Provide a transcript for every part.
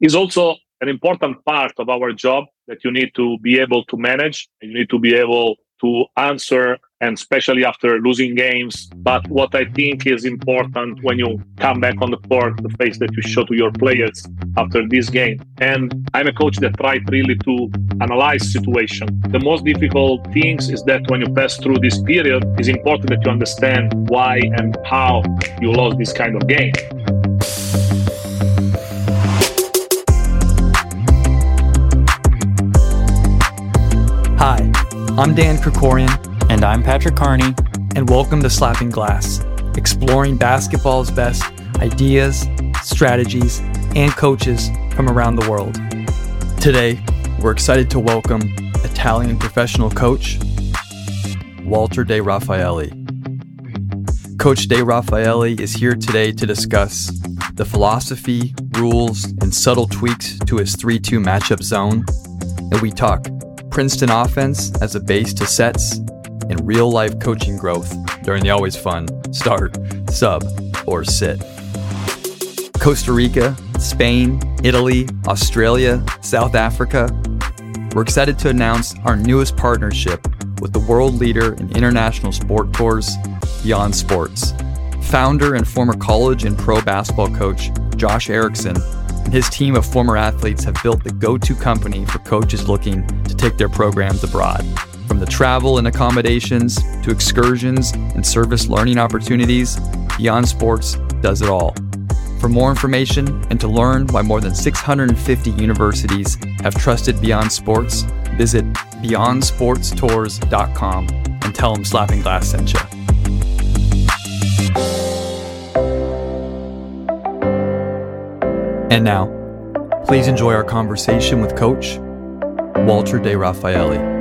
is also an important part of our job that you need to be able to manage. You need to be able to answer and especially after losing games. But what I think is important when you come back on the court, the face that you show to your players after this game. And I'm a coach that tries really to analyze situation. The most difficult things is that when you pass through this period, it's important that you understand why and how you lost this kind of game. I'm Dan Krikorian and I'm Patrick Carney. And welcome to Slappin' Glass, exploring basketball's best ideas, strategies, and coaches from around the world. Today, we're excited to welcome Italian professional coach Walter De Raffaele. Coach De Raffaele is here today to discuss the philosophy, rules, and subtle tweaks to his 3 2 matchup zone. And we talk Princeton offense as a base to sets and real life coaching growth during the always fun start, sub, or sit. Costa Rica, Spain, Italy, Australia, South Africa. We're excited to announce our newest partnership with the world leader in international sport tours, Beyond Sports. Founder and former college and pro basketball coach Josh Erickson his team of former athletes have built the go to company for coaches looking to take their programs abroad. From the travel and accommodations to excursions and service learning opportunities, Beyond Sports does it all. For more information and to learn why more than 650 universities have trusted Beyond Sports, visit beyondsportstours.com and tell them Slappin' Glass sent you. And now, please enjoy our conversation with Coach Walter De Raffaele.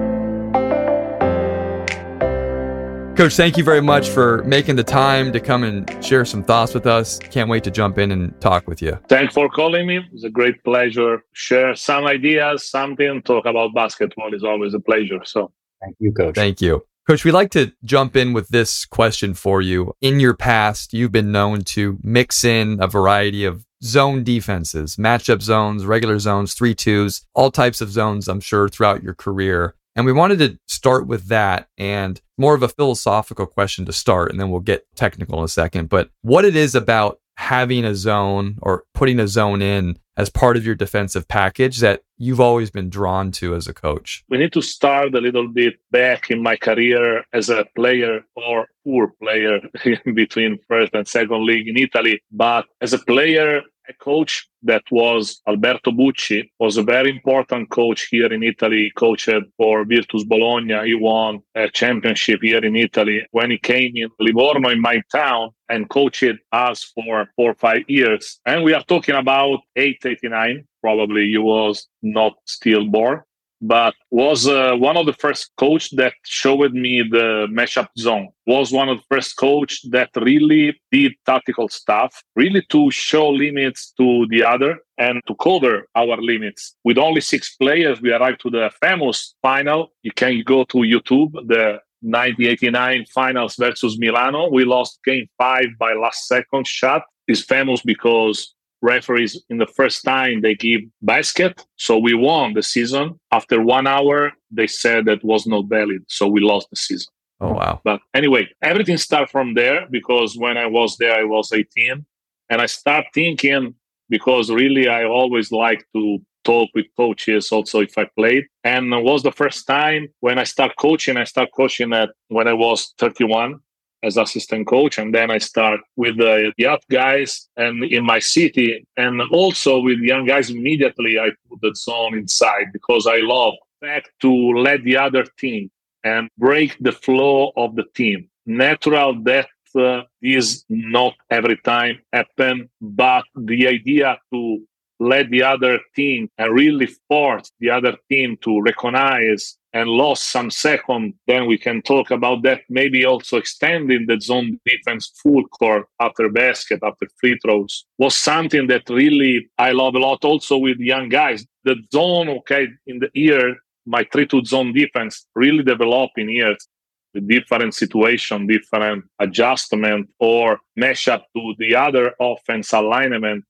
Coach, thank you very much for making the time to come and share some thoughts with us. Can't wait to jump in and talk with you. Thanks for calling me. It's a great pleasure. Share some ideas, something, talk about basketball is always a pleasure. So thank you, Coach. Thank you. Coach, we'd like to jump in with this question for you. In your past, you've been known to mix in a variety of zone defenses, matchup zones, regular zones, three twos, all types of zones, I'm sure, throughout your career. And we wanted to start with that and more of a philosophical question to start, and then we'll get technical in a second. But what it is about having a zone or putting a zone in as part of your defensive package that you've always been drawn to as a coach? We need to start a little bit back in my career as a player or poor player between first and second league in Italy. But as a player, a coach that was Alberto Bucci, was a very important coach here in Italy, coached for Virtus Bologna. He won a championship here in Italy. When he came in Livorno, in my town, and coached us for four or five years. And we are talking about 889. Probably he was not still born but was uh, one of the first coach that showed me the matchup zone. Was one of the first coach that really did tactical stuff really to show limits to the other and to cover our limits. With only six players we arrived to the famous final. You can go to youtube the 1989 finals versus milano. We lost game five by last second shot. Is famous because referees in the first time they give basket. So we won the season. After one hour they said that was not valid. So we lost the season. Oh wow. But anyway everything started from there because when i was there i was 18 and i start thinking because really i always like to talk with coaches also if i played. And it was the first time when i start coaching i start coaching at when i was 31 as assistant coach and then i start with the young guys and in my city and also with young guys immediately i put the zone inside because i love back to let the other team and break the flow of the team. Natural death uh, is not every time happen but the idea to let the other team and really force the other team to recognize and lost some second, then we can talk about that. Maybe also extending the zone defense full court after basket, after free throws was something that really I love a lot also with young guys. The zone, okay, in the year, my 3 2 zone defense really developed in years with different situation, different adjustment or mesh up to the other offense alignment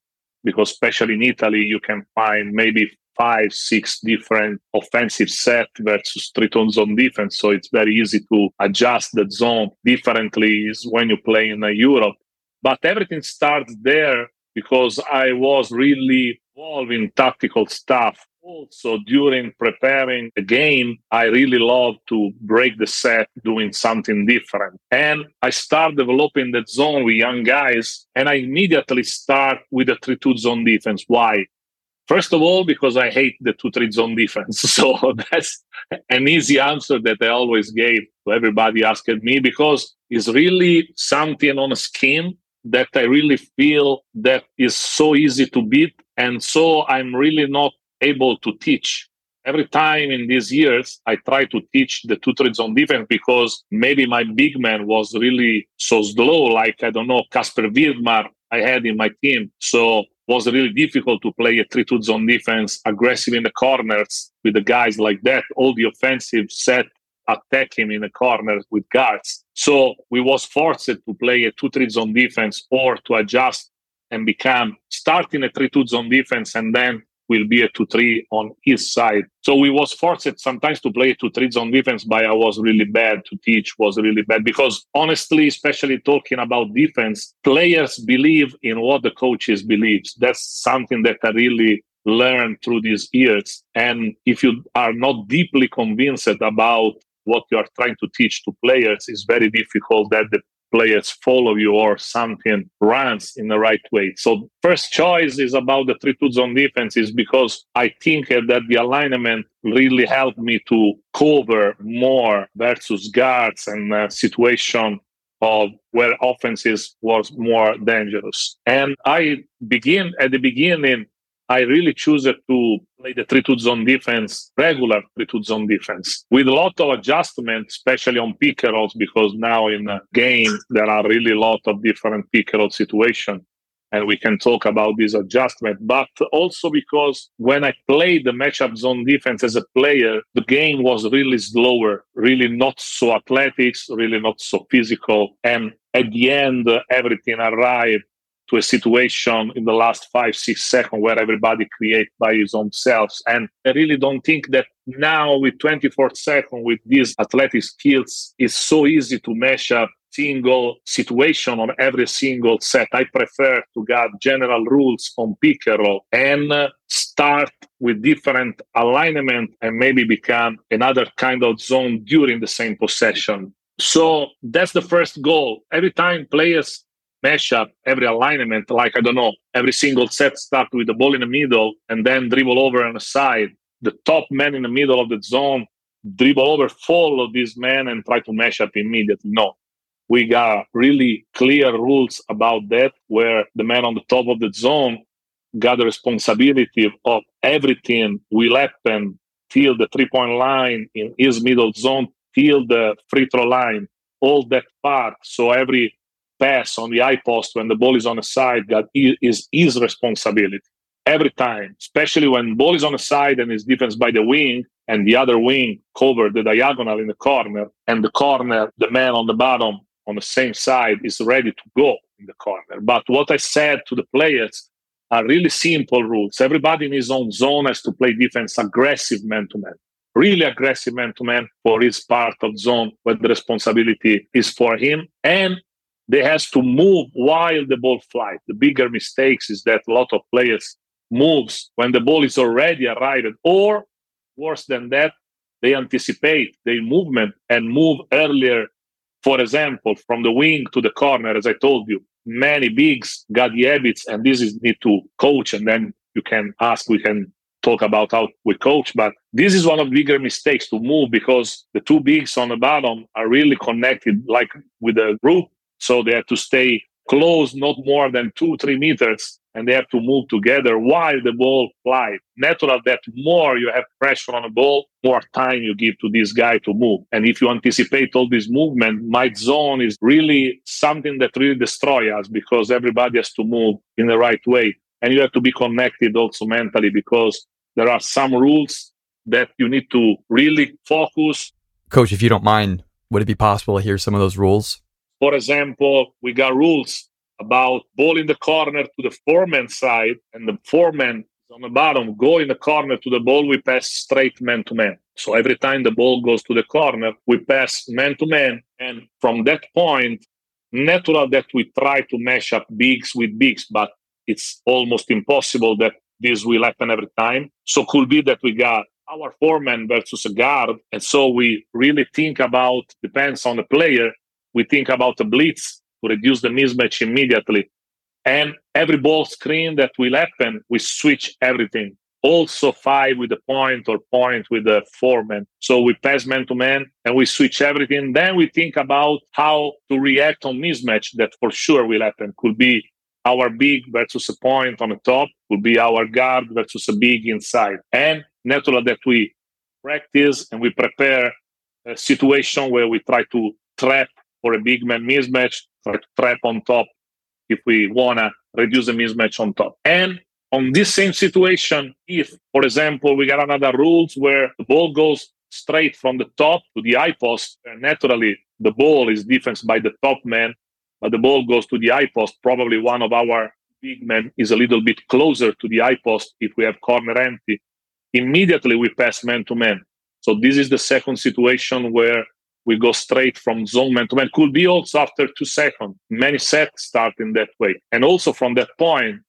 because especially in Italy, you can find maybe five, six different offensive set versus three tone zone defense. So it's very easy to adjust the zone differently is when you play in uh, Europe. But everything starts there because I was really involved in tactical stuff. Also, during preparing the game, I really love to break the set doing something different. And I start developing that zone with young guys, and I immediately start with a 3 2 zone defense. Why? First of all, because I hate the two three zone defense. So that's an easy answer that I always gave to everybody asked me because it's really something on a scheme that I really feel that is so easy to beat. And so I'm really not able to teach. Every time in these years, I try to teach the two three zone defense because maybe my big man was really so slow, like I don't know, Gasper Vidmar I had in my team. So was really difficult to play a 3-2 zone defense aggressive in the corners with the guys like that. All the offensive set attack him in the corners with guards. So we was forced to play a 2-3 zone defense or to adjust and become starting a 3-2 zone defense and then will be a 2-3 on his side. So we was forced sometimes to play a 2-3 zone defense, but I was really bad to teach, was really bad. Because honestly, especially talking about defense, players believe in what the coaches believes. That's something that I really learned through these years. And if you are not deeply convinced about what you are trying to teach to players, it's very difficult that the players follow you or something runs in the right way. So first choice is about the three two zone defense is because I think that the alignment really helped me to cover more versus guards and uh, situation of where offenses was more dangerous. And I begin at the beginning I really choose to play the 3-2 zone defense, regular 3-2 zone defense, with a lot of adjustment, especially on pick rolls, because now in a game there are really a lot of different pick roll situations. And we can talk about this adjustment, but also because when I played the matchup zone defense as a player, the game was really slower, really not so athletics, really not so physical. And at the end, everything arrived to a situation in the last five, six seconds where everybody create by his own selves. And I really don't think that now with 24 seconds with these athletic skills, it's so easy to mesh up single situation on every single set. I prefer to get general rules on pick and roll and start with different alignment and maybe become another kind of zone during the same possession. So that's the first goal. Every time players mesh up every alignment, like I don't know, every single set start with the ball in the middle and then dribble over on the side. The top man in the middle of the zone dribble over, follow this man and try to mesh up immediately. No. We got really clear rules about that where the man on the top of the zone got the responsibility of everything will happen till the three point line in his middle zone, till the free throw line, all that part. So every pass on the high post when the ball is on the side that is his responsibility every time, especially when ball is on the side and is defense by the wing and the other wing cover the diagonal in the corner and the corner, the man on the bottom on the same side is ready to go in the corner. But what I said to the players are really simple rules. Everybody in his own zone has to play defense aggressive man to man. Really aggressive man to man for his part of zone where the responsibility is for him. And they has to move while the ball flies. The bigger mistakes is that a lot of players moves when the ball is already arrived, or worse than that, they anticipate their movement and move earlier. For example, from the wing to the corner, as I told you, many bigs got the habits, and this is need to coach, and then you can ask, we can talk about how we coach, but this is one of the bigger mistakes to move because the two bigs on the bottom are really connected, like with a group so they have to stay close, not more than two, three meters, and they have to move together while the ball flies. Natural that more you have pressure on the ball, more time you give to this guy to move. And if you anticipate all this movement, my zone is really something that really destroys us because everybody has to move in the right way. And you have to be connected also mentally because there are some rules that you need to really focus. Coach, if you don't mind, would it be possible to hear some of those rules? For example, we got rules about ball in the corner to the foreman side and the foreman on the bottom, go in the corner to the ball, we pass straight man to man. So every time the ball goes to the corner, we pass man to man. And from that point, natural that we try to mash up bigs with bigs, but it's almost impossible that this will happen every time. So could be that we got our foreman versus a guard. And so we really think about, depends on the player, we think about the blitz to reduce the mismatch immediately. And every ball screen that will happen, we switch everything. Also five with the point or point with the foreman. So we pass man to man and we switch everything. Then we think about how to react on mismatch that for sure will happen. Could be our big versus a point on the top, could be our guard versus a big inside. And natural that we practice and we prepare a situation where we try to trap for a big man mismatch, trap on top if we want to reduce the mismatch on top. And on this same situation, if, for example, we got another rules where the ball goes straight from the top to the eye post, naturally the ball is defensed by the top man, but the ball goes to the eye post, probably one of our big men is a little bit closer to the eye post if we have corner empty. Immediately we pass man to man. So this is the second situation where we go straight from zone man to man. Could be also after two seconds. Many sets start in that way. And also from that point,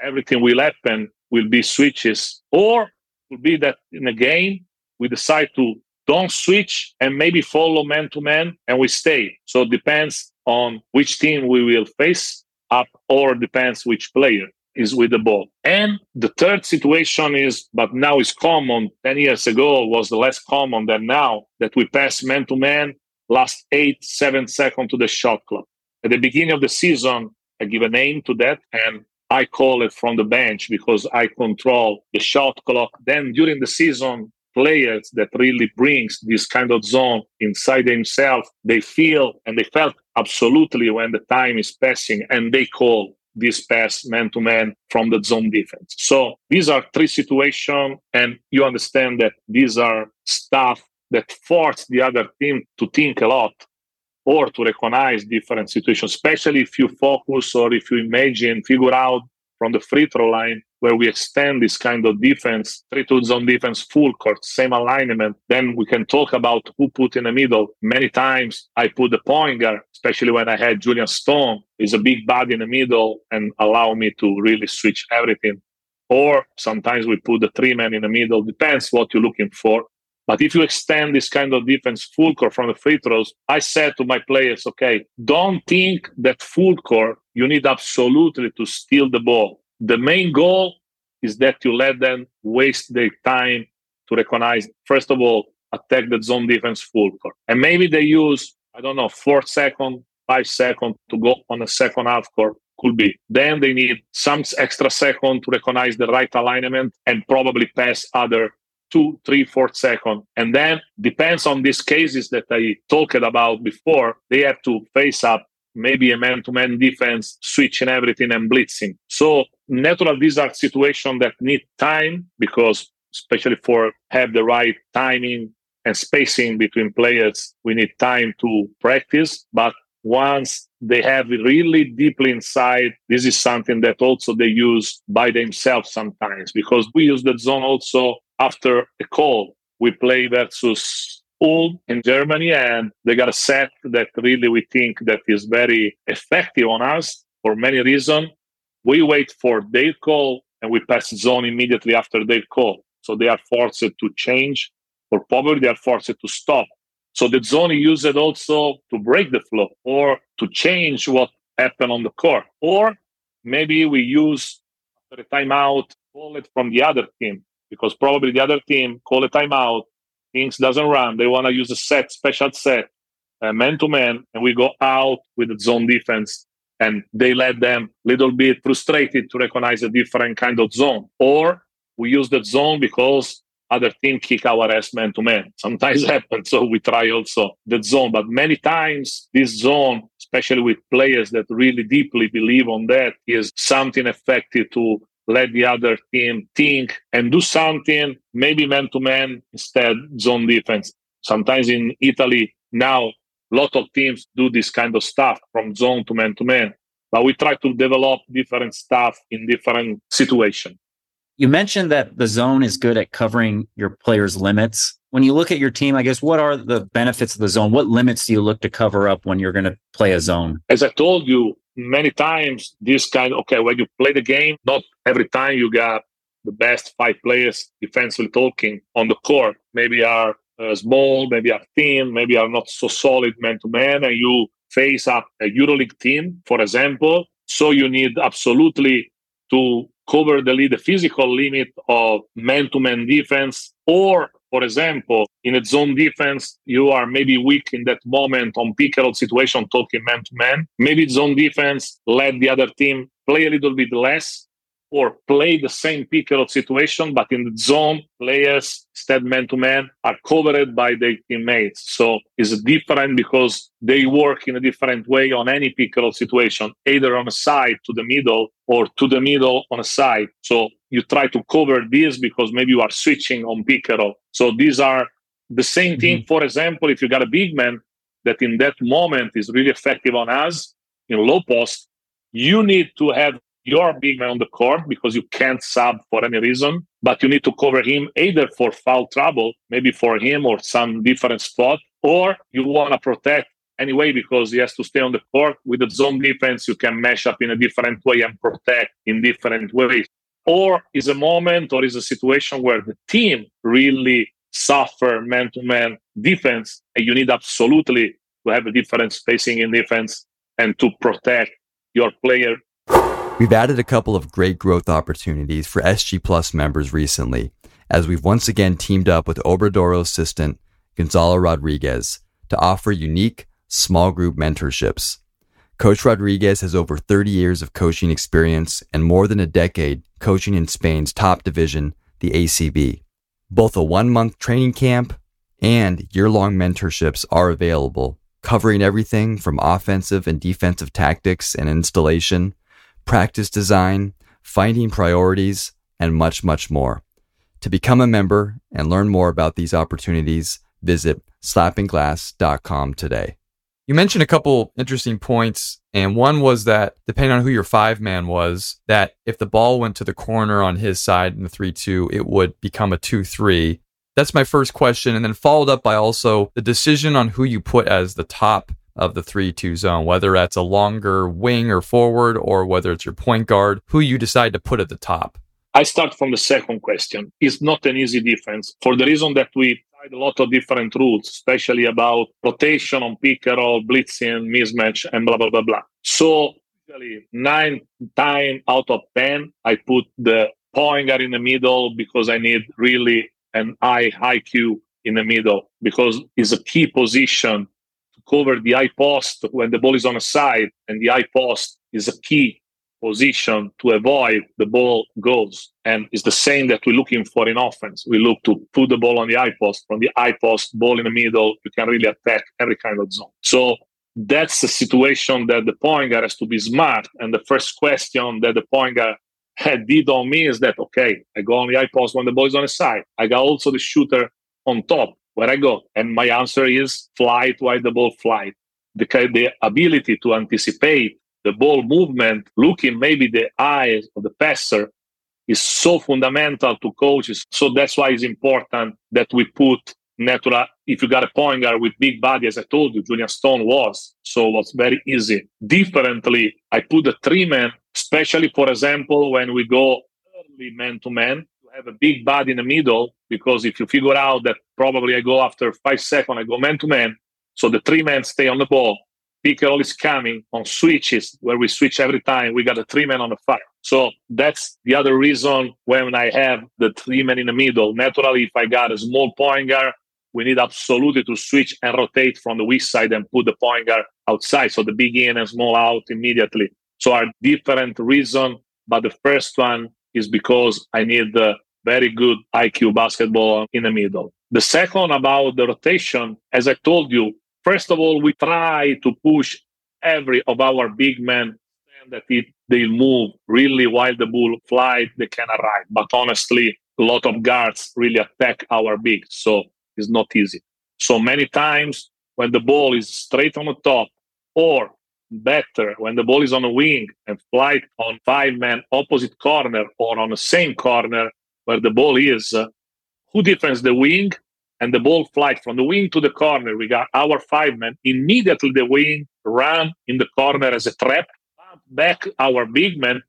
everything will happen will be switches. Or will be that in a game, we decide to don't switch and maybe follow man to man and we stay. So it depends on which team we will face up or depends which player is with the ball. And the third situation is, but now is common. 10 years ago was less common than now that we pass man to man last eight, seven seconds to the shot clock. At the beginning of the season, I give a name to that and I call it from the bench because I control the shot clock. Then during the season, players that really brings this kind of zone inside themselves, they feel and they felt absolutely when the time is passing and they call this pass man to man from the zone defense. So these are three situations, and you understand that these are stuff that force the other team to think a lot or to recognize different situations, especially if you focus or if you imagine, figure out from the free throw line where we extend this kind of defense, three to zone defense, full court, same alignment, then we can talk about who put in the middle. Many times I put the point guard, especially when I had Julyan Stone, is a big body in the middle and allow me to really switch everything. Or sometimes we put the three man in the middle, depends what you're looking for. But if you extend this kind of defense full court from the free throws, I said to my players, okay, don't think that full court, you need absolutely to steal the ball the main goal is that you let them waste their time to recognize, first of all, attack the zone defense full court. And maybe they use, I don't know, four second, five second to go on a second half court. Could be. Then they need some extra second to recognize the right alignment and probably pass other two, three, four second. And then depends on these cases that I talked about before, they have to face up maybe a man-to-man defense, switching everything and blitzing. So natural these are situations that need time because especially for have the right timing and spacing between players we need time to practice but once they have really deeply inside this is something that also they use by themselves sometimes because we use that zone also after a call we play versus Ulm in Germany and they got a set that really we think that is very effective on us for many reasons we wait for their call and we pass zone immediately after their call. So they are forced to change, or probably they are forced to stop. So the zone is used also to break the flow or to change what happened on the court. Or maybe we use after a timeout, call it from the other team, because probably the other team call a timeout, things doesn't run. They want to use a set, special set, man to man, and we go out with the zone defense. And they let them little bit frustrated to recognize a different kind of zone. Or we use the zone because other team kick our ass man to man sometimes happens so we try also the zone. But many times this zone especially with players that really deeply believe on that is something effective to let the other team think and do something maybe man to man instead zone defense sometimes in italy now a lot of teams do this kind of stuff from zone to man to man. but we try to develop different stuff in different situations. You mentioned that the zone is good at covering your players' limits. When you look at your team, I guess what are the benefits of the zone? What limits do you look to cover up when you're going to play a zone? As I told you many times, this kind okay, when you play the game, not every time you got the best five players defensively talking on the court. Maybe are uh, small, maybe are thin, maybe are not so solid man to man, and you face up a EuroLeague team, for example. So you need absolutely to cover the, the physical limit of man to man defense. Or, for example, in a zone defense, you are maybe weak in that moment on pick and roll situation, talking man to man. Maybe zone defense let the other team play a little bit less or play the same pick and roll situation, but in the zone, players instead man to man are covered by their teammates. So it's different because they work in a different way on any pick and roll situation, either on a side to the middle or to the middle on a side. So you try to cover this because maybe you are switching on pick and roll. So these are the same thing. Mm-hmm. For example, if you got a big man that in that moment is really effective on us in low post, you need to have your big man on the court because you can't sub for any reason, but you need to cover him either for foul trouble, maybe for him or some different spot, or you want to protect anyway because he has to stay on the court. With the zone defense, you can mesh up in a different way and protect in different ways. Or is a moment or is a situation where the team really suffer man-to-man defense, and you need absolutely to have a different spacing in defense and to protect your player We've added a couple of great growth opportunities for SG Plus members recently, as we've once again teamed up with Obradoiro assistant Gonzalo Rodriguez to offer unique small group mentorships. Coach Rodriguez has over 30 years of coaching experience and more than a decade coaching in Spain's top division, the ACB. Both a one month training camp and year long mentorships are available, covering everything from offensive and defensive tactics and installation practice design, finding priorities, and much, much more. To become a member and learn more about these opportunities, visit slappingglass.com today. You mentioned a couple interesting points, and one was that depending on who your five man was, that if the ball went to the corner on his side in the 3 2, it would become a 2 3. That's my first question. And then followed up by also the decision on who you put as the top of the 3 2 zone, whether that's a longer wing or forward, or whether it's your point guard, who you decide to put at the top? I start from the second question. It's not an easy defense for the reason that we a lot of different rules, especially about rotation on pick and roll, blitzing, mismatch, and blah, blah, blah, blah. So, nine time out of 10, I put the point guard in the middle because I need really an high IQ in the middle because it's a key position to cover the high post when the ball is on a side, and the high post is a key position to avoid the ball goes. And it's the same that we're looking for in offense. We look to put the ball on the high post. From the high post, ball in the middle, you can really attack every kind of zone. So that's the situation that the point guard has to be smart. And the first question that the point guard had did on me is that okay, I go on the high post when the ball is on the side. I got also the shooter on top where I go? And my answer is flight while the ball flight. The, the ability to anticipate the ball movement, looking maybe the eyes of the passer, is so fundamental to coaches. So that's why it's important that we put natural. If you got a point guard with big body, as I told you, Julyan Stone was, so it was very easy. Differently, I put the three man, especially for example, when we go early man to man, You have a big body in the middle because if you figure out that probably I go after five seconds, I go man to man. So the three men stay on the ball. Pick is coming on switches where we switch every time. We got a three man on the fire. So that's the other reason when I have the three men in the middle. Naturally, if I got a small point guard, we need absolutely to switch and rotate from the weak side and put the point guard outside. So the big in and small out immediately. So are different reason, but the first one is because I need the very good IQ basketball in the middle. The second about the rotation, as I told you, first of all, we try to push every of our big men that it, they move really while the bull fly, they can arrive. But honestly, a lot of guards really attack our big, so it's not easy. So many times when the ball is straight on the top or better when the ball is on a wing and flight on five man opposite corner or on the same corner where the ball is. Uh, who defends the wing and the ball flies from the wing to the corner. We got our five men. Immediately the wing run in the corner as a trap, back our big man,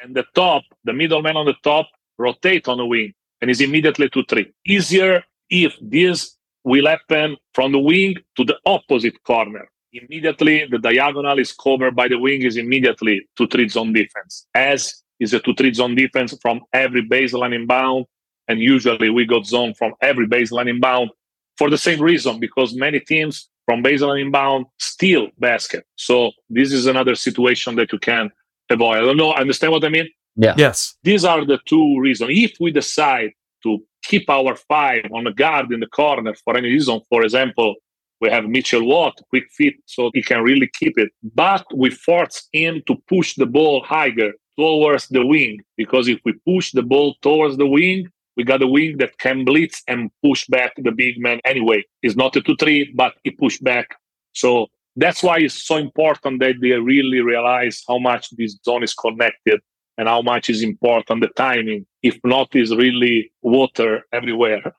and the top, the middle man on the top, rotate on the wing and is immediately to three. Easier if this will happen from the wing to the opposite corner. Immediately the diagonal is covered by the wing is immediately to three zone defense. As is a two three zone defense from every baseline inbound and usually we got zone from every baseline inbound for the same reason, because many teams from baseline inbound steal basket. So this is another situation that you can avoid. I don't know. Understand what I mean? Yeah. Yes. These are the two reasons. If we decide to keep our five on the guard in the corner for any reason, for example, we have Mitchell Watt, quick feet, so he can really keep it. But we force him to push the ball higher towards the wing because if we push the ball towards the wing, we got a wing that can blitz and push back the big man anyway. It's not a 2 3, but he push back. So that's why it's so important that they really realize how much this zone is connected and how much is important the timing. If not, is really water everywhere.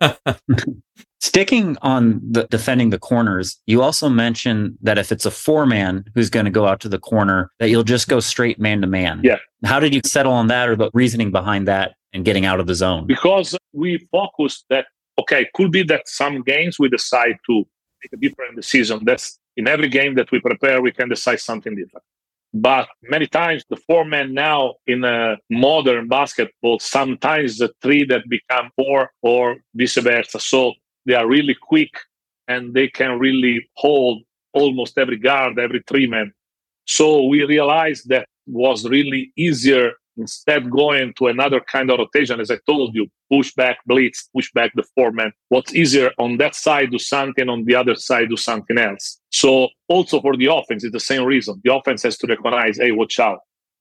Sticking on the defending the corners, you also mentioned that if it's a four man who's going to go out to the corner, that you'll just go straight man to man. Yeah. How did you settle on that or the reasoning behind that and getting out of the zone? Because we focus that, okay, could be that some games we decide to make a different decision. That's in every game that we prepare, we can decide something different. But many times the four men now in a modern basketball, sometimes the three that become four or vice versa. So they are really quick and they can really hold almost every guard, every three men. So we realized that was really easier instead going to another kind of rotation, as I told you, push back, blitz, push back the foreman. What's easier on that side, do something, on the other side, do something else. So also for the offense, it's the same reason. The offense has to recognize, hey, watch out.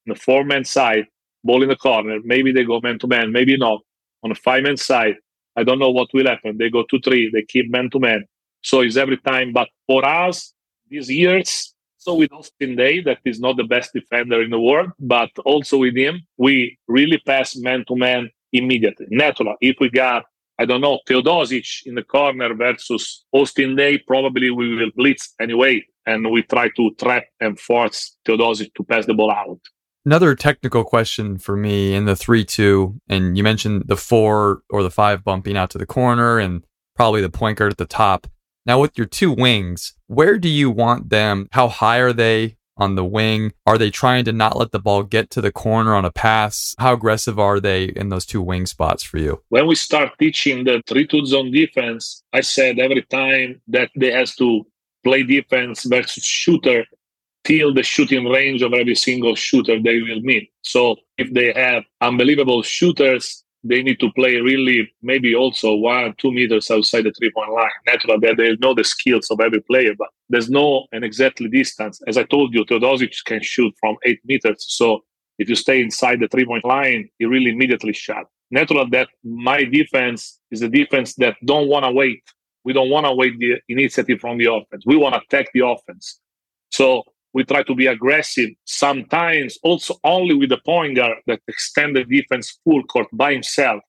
On the four-man side, ball in the corner, maybe they go man-to-man, maybe not. On the five-man side, I don't know what will happen. They go to three, they keep man-to-man. So it's every time. But for us, these years, so with Austin Daye, that is not the best defender in the world, but also with him, we really pass man to man immediately. Natural. If we got, I don't know, Teodosic in the corner versus Austin Daye, probably we will blitz anyway. And we try to trap and force Teodosic to pass the ball out. Another technical question for me in the 3 2, and you mentioned the four or the five bumping out to the corner and probably the point guard at the top. Now, with your two wings, where do you want them? How high are they on the wing? Are they trying to not let the ball get to the corner on a pass? How aggressive are they in those two wing spots for you? When we start teaching the 3 2 zone defense, I said every time that they has to play defense versus shooter till the shooting range of every single shooter they will meet. So if they have unbelievable shooters, they need to play really maybe also one two meters outside the three point line. Natural that they know the skills of every player but there's no an exactly distance. As i told you Teodosic can shoot from eight meters so if you stay inside the three point line he really immediately shot. Natural that my defense is a defense that don't want to wait. We don't want to wait the initiative from the offense. We want to attack the offense. So we try to be aggressive, sometimes also only with the point guard that extend the defense full court by himself.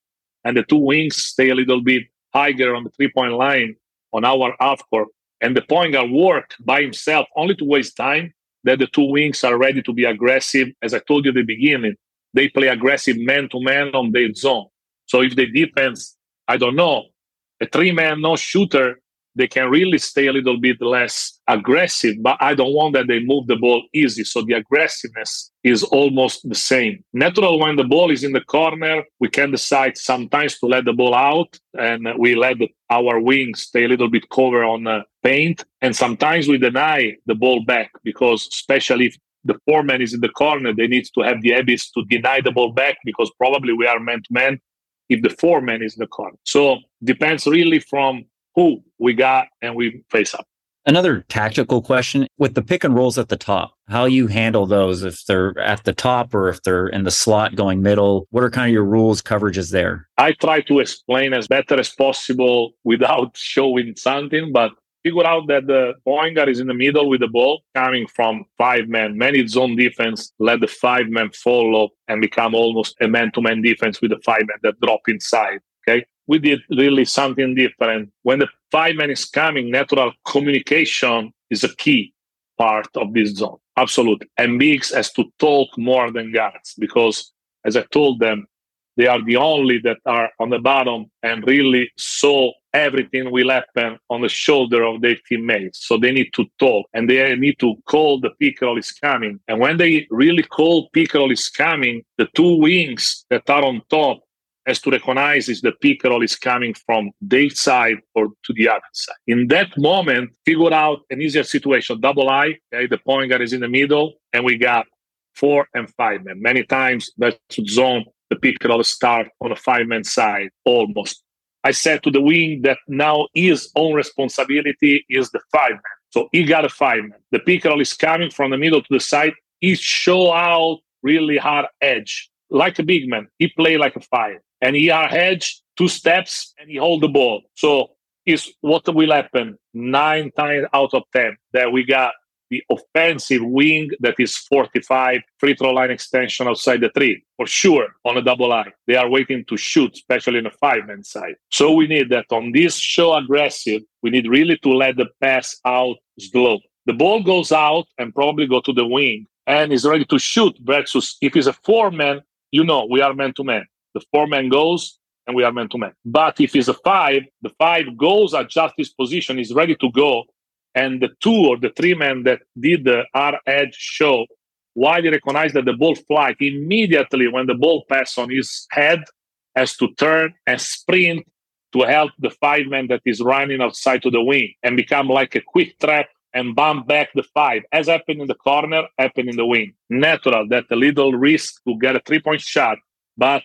And the two wings stay a little bit higher on the three point line on our half court. And the point guard work by himself only to waste time. That the two wings are ready to be aggressive. As I told you at the beginning, they play aggressive man to man on their zone. So if the defense, I don't know, a three man no shooter they can really stay a little bit less aggressive, but I don't want that they move the ball easy. So the aggressiveness is almost the same. Natural, when the ball is in the corner, we can decide sometimes to let the ball out and we let our wings stay a little bit cover on paint. And sometimes we deny the ball back because, especially if the foreman is in the corner, they need to have the abyss to deny the ball back because probably we are man to man if the foreman is in the corner. So depends really from who we got and we face up. Another tactical question with the pick and rolls at the top, how you handle those if they're at the top or if they're in the slot going middle. What are kind of your rules, coverages there? I try to explain as better as possible without showing something, but figure out that the point guard is in the middle with the ball coming from five men. Many zone defense let the five men follow and become almost a man to man defense with the five men that drop inside. Okay. We did really something different. When the five man is coming, natural communication is a key part of this zone. Absolutely. And bigs has to talk more than guards because, as I told them, they are the only that are on the bottom and really saw everything will happen on the shoulder of their teammates. So they need to talk and they need to call the pick roll is coming. And when they really call pick roll is coming, the two wings that are on top has to recognize is the pick roll is coming from their side or to the other side. In that moment, figure out an easier situation. Double I, okay, the point guard is in the middle, and we got four and five men. Many times that zone the pick roll start on a five man side almost. I said to the wing that now his own responsibility is the five man. So he got a five man. The pick roll is coming from the middle to the side. He show out really hard edge like a big man. He play like a five and he are edge two steps and he hold the ball. So is what will happen? Nine times out of ten that we got the offensive wing that is 45 free throw line extension outside the three for sure on a double eye. They are waiting to shoot especially in a five man side. So we need that on this show aggressive we need really to let the pass out slow. The ball goes out and probably go to the wing and is ready to shoot versus if it's a four man you know we are man to man the four man goes and we are man to man. But if it's a five the five goes adjust his position is ready to go. And the two or the three men that did the R edge show, while he recognized that the ball flight immediately when the ball passed on his head, has to turn and sprint to help the five man that is running outside to the wing and become like a quick trap and bump back the five, as happened in the corner, happened in the wing. Natural that a little risk to get a three point shot, but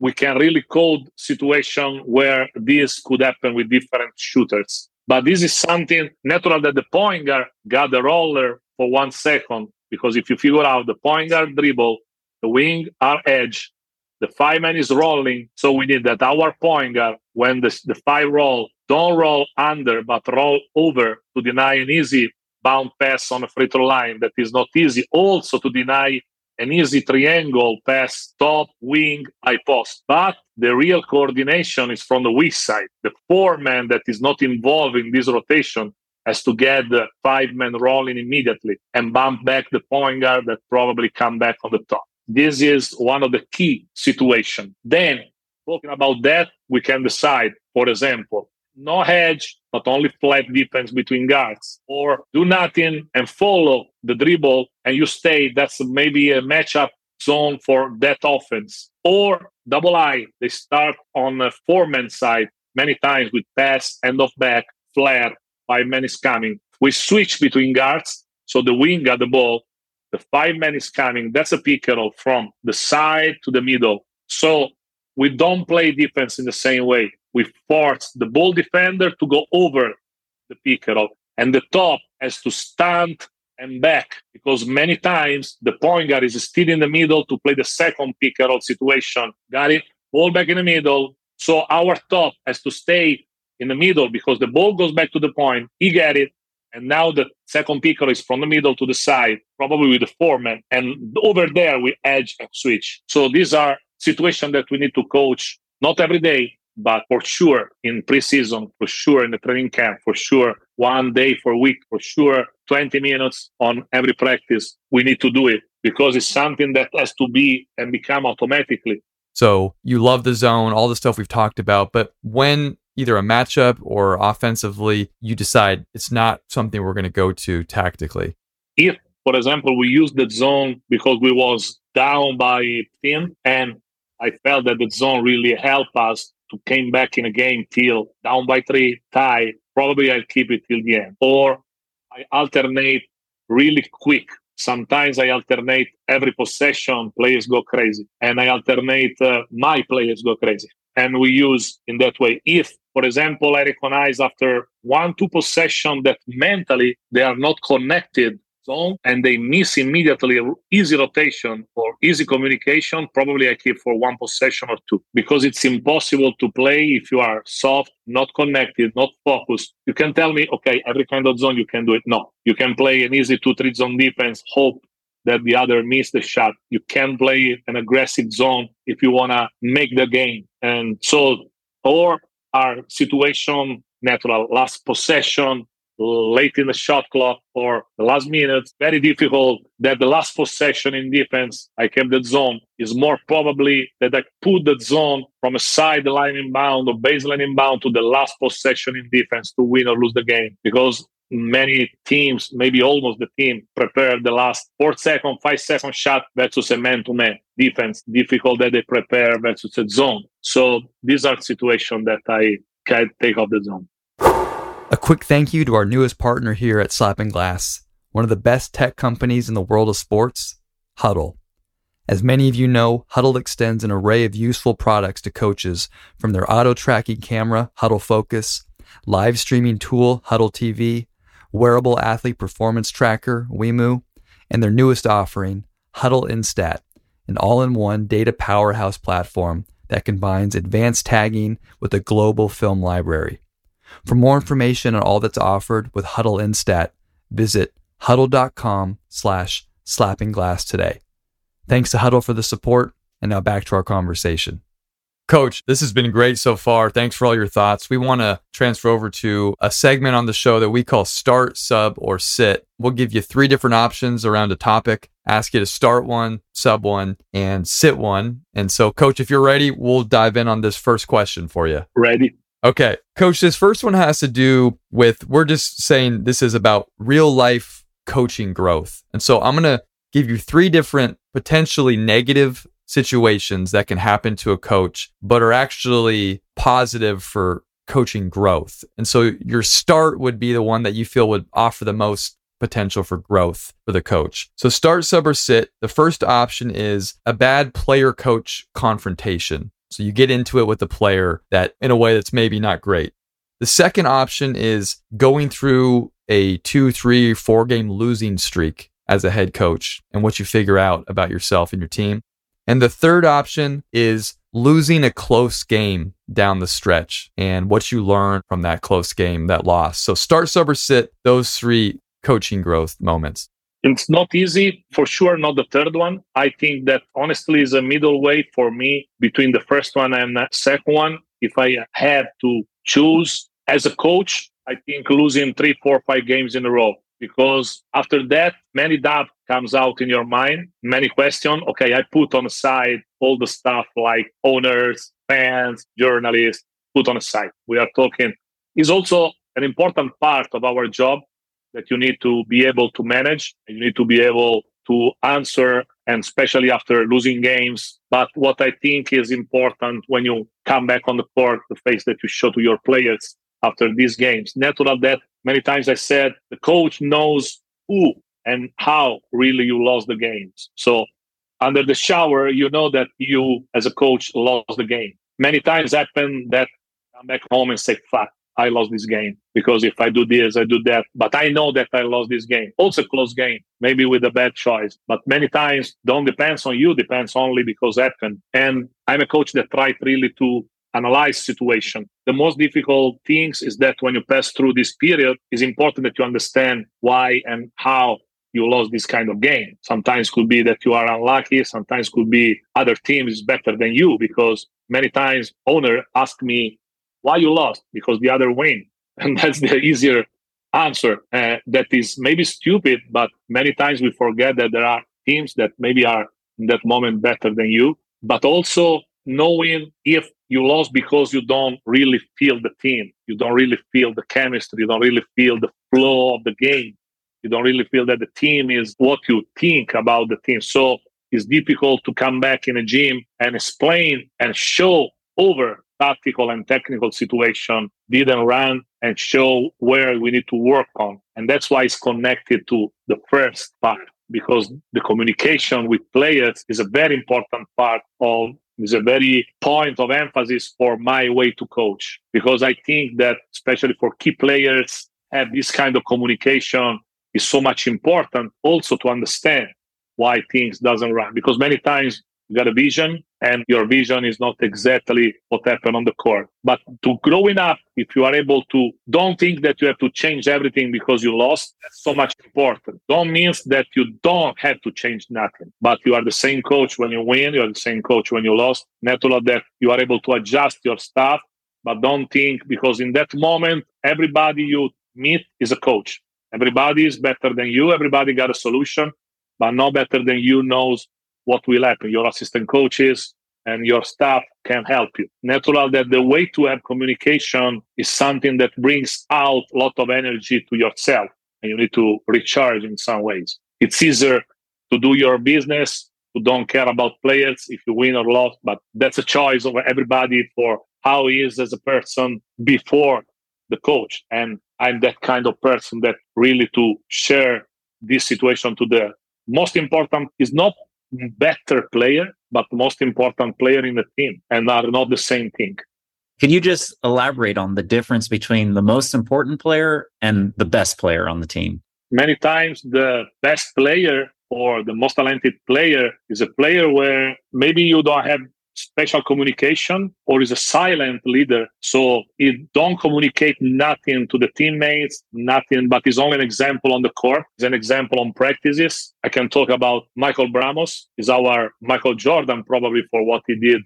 we can really code situation where this could happen with different shooters. But this is something natural that the point guard got the roller for one second. Because if you figure out the point guard dribble, the wing are edge, the five man is rolling. So we need that our point guard, when the, the five roll, don't roll under, but roll over to deny an easy bound pass on a free throw line that is not easy. Also to deny an easy triangle pass top, wing, high post. But the real coordination is from the weak side. The four man that is not involved in this rotation has to get the five man rolling immediately and bump back the point guard that probably come back on the top. This is one of the key situations. Then, talking about that, we can decide, for example, no hedge, but only flat defense between guards, or do nothing and follow the dribble and you stay. That's maybe a matchup zone for that offense. Or double I, they start on a four man side many times with pass, end of back, flare, five men is coming. We switch between guards. So the wing got the ball, the five man is coming. That's a pick and roll from the side to the middle. So we don't play defense in the same way we force the ball defender to go over the pick and the top has to stand and back because many times the point guard is still in the middle to play the second pick and roll situation. Got it? Ball back in the middle. So our top has to stay in the middle because the ball goes back to the point. He get it. And now the second picker is from the middle to the side, probably with the foreman. And over there we edge and switch. So these are situations that we need to coach not every day, but for sure in preseason, for sure in the training camp, for sure one day for a week, for sure 20 minutes on every practice, we need to do it because it's something that has to be and become automatically. So you love the zone, all the stuff we've talked about, but when either a matchup or offensively, you decide it's not something we're going to go to tactically. If, for example, we use the zone because we was down by 10 and I felt that the zone really helped us to came back in a game till down by three, tie, probably I'll keep it till the end. Or I alternate really quick. Sometimes I alternate every possession, players go crazy. And I alternate uh, my players go crazy. And we use in that way. If, for example, I recognize after one, two possession that mentally they are not connected zone and they miss immediately easy rotation or easy communication, probably I keep for one possession or two because it's impossible to play if you are soft, not connected, not focused. You can tell me, okay, every kind of zone you can do it. No, you can play an easy two, three zone defense, hope that the other miss the shot. You can play an aggressive zone if you want to make the game. And so, or our situation natural last possession late in the shot clock or the last minute, very difficult that the last possession in defense, I kept the zone, is more probably that I put the zone from a sideline inbound or baseline inbound to the last possession in defense to win or lose the game. Because many teams, maybe almost the team, prepare the last four second, five second shot versus a man to man defense, difficult that they prepare versus a zone. So these are situations that I can take off the zone. A quick thank you to our newest partner here at Slappin' Glass, one of the best tech companies in the world of sports, Hudl. As many of you know, Hudl extends an array of useful products to coaches from their auto tracking camera, Hudl Focus, live streaming tool, Hudl TV, wearable athlete performance tracker, WIMU, and their newest offering, Hudl Instat, an all in one data powerhouse platform that combines advanced tagging with a global film library. For more information on all that's offered with Hudl Instat, visit hudl.com slash slappingglass today. Thanks to Hudl for the support, and now back to our conversation. Coach, this has been great so far. Thanks for all your thoughts. We want to transfer over to a segment on the show that we call Start, Sub, or Sit. We'll give you three different options around a topic, ask you to start one, sub one, and sit one. And so, Coach, if you're ready, we'll dive in on this first question for you. Ready. Okay. Coach, this first one has to do with we're just saying this is about real life coaching growth. And so I'm going to give you three different potentially negative situations that can happen to a coach, but are actually positive for coaching growth. And so your start would be the one that you feel would offer the most potential for growth for the coach. So start, sub, or sit. The first option is a bad player coach confrontation. So you get into it with the player that in a way that's maybe not great. The second option is going through a two, three, four game losing streak as a head coach and what you figure out about yourself and your team. And the third option is losing a close game down the stretch and what you learn from that close game, that loss. So start, sub, or sit, those three coaching growth moments. It's not easy, for sure, not the third one. I think that honestly is a middle way for me between the first one and the second one. If I had to choose as a coach, I think losing three, four, five games in a row. Because after that, many doubt comes out in your mind, many questions. Okay, I put on the side all the stuff like owners, fans, journalists, put on a side. We are talking is also an important part of our job that you need to be able to manage you need to be able to answer and especially after losing games. But what i think is important when you come back on the court the face that you show to your players after these games. Natural that many times i said the coach knows who and how really you lost the games. So under the shower you know that you as a coach lost the game. Many times happen that come back home and say fuck I lost this game because if I do this, I do that. But I know that I lost this game. Also close game, maybe with a bad choice. But many times don't depends on you, depends only because happened. And I'm a coach that tried really to analyze situation. The most difficult things is that when you pass through this period, it's important that you understand why and how you lost this kind of game. Sometimes could be that you are unlucky. Sometimes could be other team is better than you because many times owner ask me why you lost? Because the other win. And that's the easier answer. Uh, that is maybe stupid, but many times we forget that there are teams that maybe are in that moment better than you. But also knowing if you lost because you don't really feel the team, you don't really feel the chemistry, you don't really feel the flow of the game, you don't really feel that the team is what you think about the team. So it's difficult to come back in a gym and explain and show over tactical and technical situation didn't run and show where we need to work on. And that's why it's connected to the first part, because the communication with players is a very important part of is a very point of emphasis for my way to coach because I think that especially for key players have this kind of communication is so much important also to understand why things doesn't run because many times you got a vision and your vision is not exactly what happened on the court. But to growing up, if you are able to don't think that you have to change everything because you lost, that's so much important. Don't means that you don't have to change nothing, but you are the same coach when you win, you are the same coach when you lost. Natural that you are able to adjust your stuff, but don't think because in that moment, everybody you meet is a coach. Everybody is better than you. Everybody got a solution, but no better than you knows what will happen. Your assistant coaches and your staff can help you. Natural that the way to have communication is something that brings out a lot of energy to yourself and you need to recharge in some ways. It's easier to do your business, to don't care about players if you win or lose, but that's a choice of everybody for how he is as a person before the coach. And I'm that kind of person that really to share this situation to the most important is not better player, but most important player in the team and are not the same thing. Can you just elaborate on the difference between the most important player and the best player on the team? Many times the best player or the most talented player is a player where maybe you don't have special communication or is a silent leader. So he don't communicate nothing to the teammates, nothing, but is only an example on the court. Is an example on practices. I can talk about Michael Bramos is our Michael Jordan probably for what he did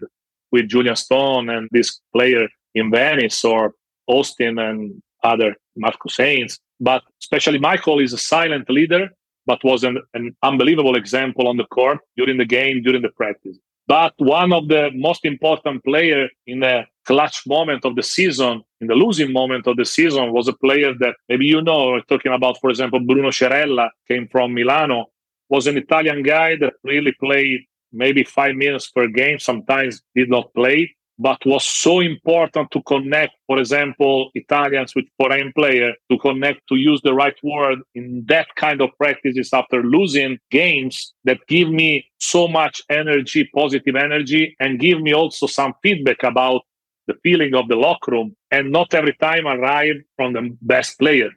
with Julyan Stone and this player in Venice or Austin and other MarQuez Haynes. But especially Michael is a silent leader, but was an, an unbelievable example on the court during the game, during the practice. But one of the most important player in the clutch moment of the season, in the losing moment of the season, was a player that maybe you know, talking about, for example, Bruno Cerella, came from Milano, was an Italian guy that really played maybe five minutes per game, sometimes did not play, but was so important to connect, for example, Italians with foreign player to connect, to use the right word in that kind of practices after losing games that give me so much energy, positive energy, and give me also some feedback about the feeling of the locker room. And not every time arrive from the best player.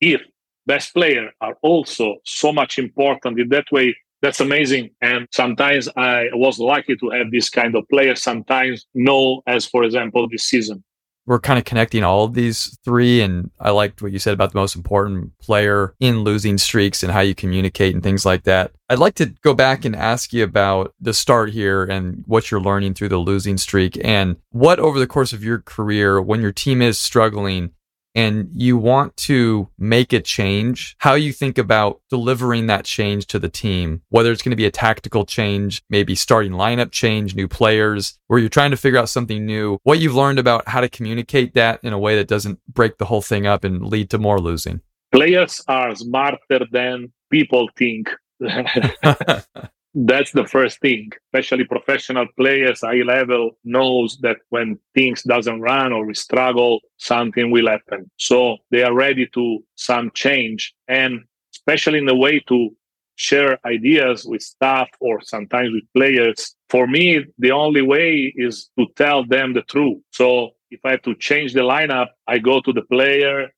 If best player are also so much important in that way that's amazing. And sometimes I was lucky to have this kind of player. Sometimes no, as for example, this season. We're kind of connecting all of these three. And I liked what you said about the most important player in losing streaks and how you communicate and things like that. I'd like to go back and ask you about the start here and what you're learning through the losing streak and what over the course of your career, when your team is struggling, and you want to make a change, how you think about delivering that change to the team, whether it's going to be a tactical change, maybe starting lineup change, new players, where you're trying to figure out something new, what you've learned about how to communicate that in a way that doesn't break the whole thing up and lead to more losing. Players are smarter than people think. that's the first thing. Especially professional players high level knows that when things doesn't run or we struggle something will happen. So they are ready to some change. And especially in the way to share ideas with staff or sometimes with players for me the only way is to tell them the truth. So if i have to change the lineup i go to the player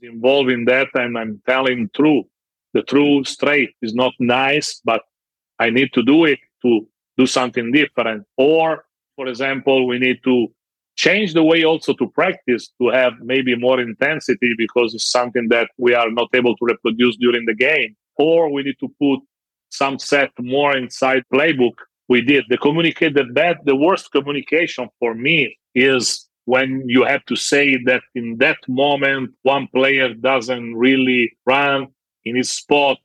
involved in that and i'm telling truth. The truth straight is not nice but I need to do it to do something different. Or, for example, we need to change the way also to practice to have maybe more intensity because it's something that we are not able to reproduce during the game. Or we need to put some set more inside playbook. We did the communicate the bad, the worst communication for me is when you have to say that in that moment one player doesn't really run in his spot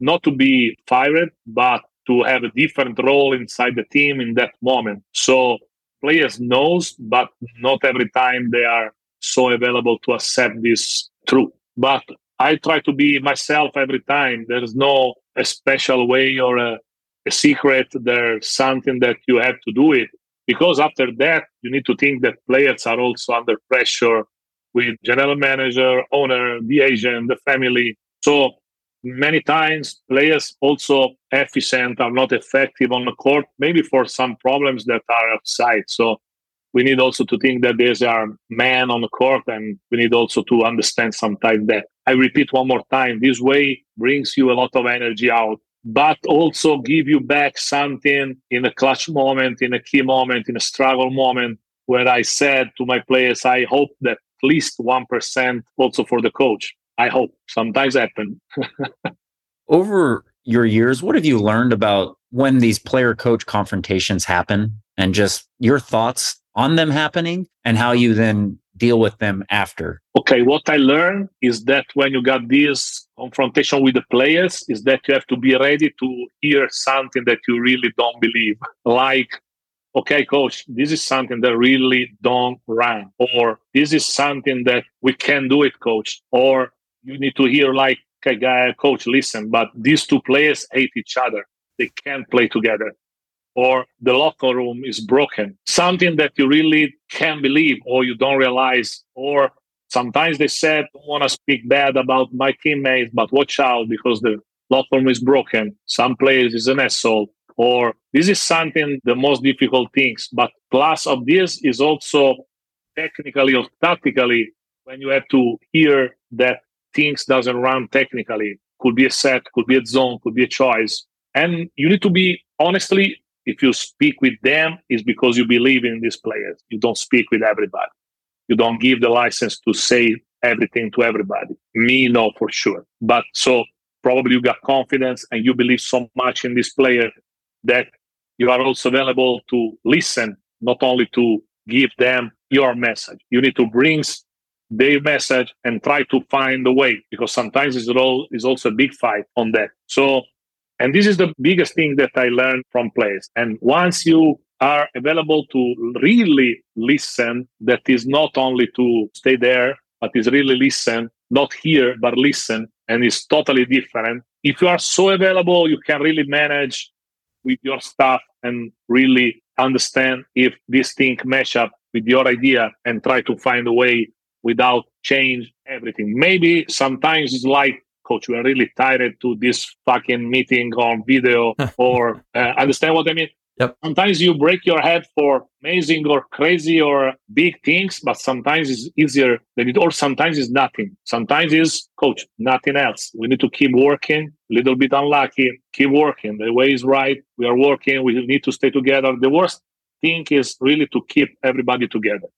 not to be fired but to have a different role inside the team in that moment. So players knows, but not every time they are so available to accept this truth. But I try to be myself every time. There's no a special way or a, a secret. There's something that you have to do it. Because after that, you need to think that players are also under pressure with general manager, owner, the agent, the family. So many times players also efficient are not effective on the court maybe for some problems that are outside so we need also to think that there's a man on the court and we need also to understand sometimes that I repeat one more time, this way brings you a lot of energy out, but also give you back something in a clutch moment, in a key moment, in a struggle moment, where I said to my players, I hope that at least 1% also for the coach. I hope sometimes happen. Over your years, what have you learned about when these player coach confrontations happen and just your thoughts on them happening and how you then deal with them after? Okay, what I learned is that when you got this confrontation with the players, is that you have to be ready to hear something that you really don't believe. Like, okay, coach, this is something that really don't run, or this is something that we can do it, coach, or you need to hear like, okay, guy, coach, listen, but these two players hate each other. They can't play together or the locker room is broken. Something that you really can't believe or you don't realize. Or sometimes they said, don't want to speak bad about my teammates, but watch out because the locker room is broken. Some players is an asshole. Or this is something the most difficult things. But plus of this is also technically or tactically when you have to hear that things doesn't run technically. Could be a set, could be a zone, could be a choice. And you need to be honestly if you speak with them, is because you believe in these players. You don't speak with everybody. You don't give the license to say everything to everybody. Me, no, for sure. But so probably you got confidence and you believe so much in this player that you are also available to listen, not only to give them your message. You need to bring their message and try to find a way because sometimes it's, all, is also a big fight on that. So and this is the biggest thing that I learned from players. And once you are available to really listen, that is not only to stay there, but is really listen, not hear, but listen, and is totally different. If you are so available, you can really manage with your stuff and really understand if this thing mesh up with your idea and try to find a way without change everything. Maybe sometimes it's like coach, we are really tired to this fucking meeting on video or uh, understand what I mean? Yep. Sometimes you break your head for amazing or crazy or big things, but sometimes it's easier than it, or sometimes it's nothing. Sometimes it's coach, nothing else. We need to keep working, a little bit unlucky, keep working. The way is right. We are working. We need to stay together. The worst thing is really to keep everybody together.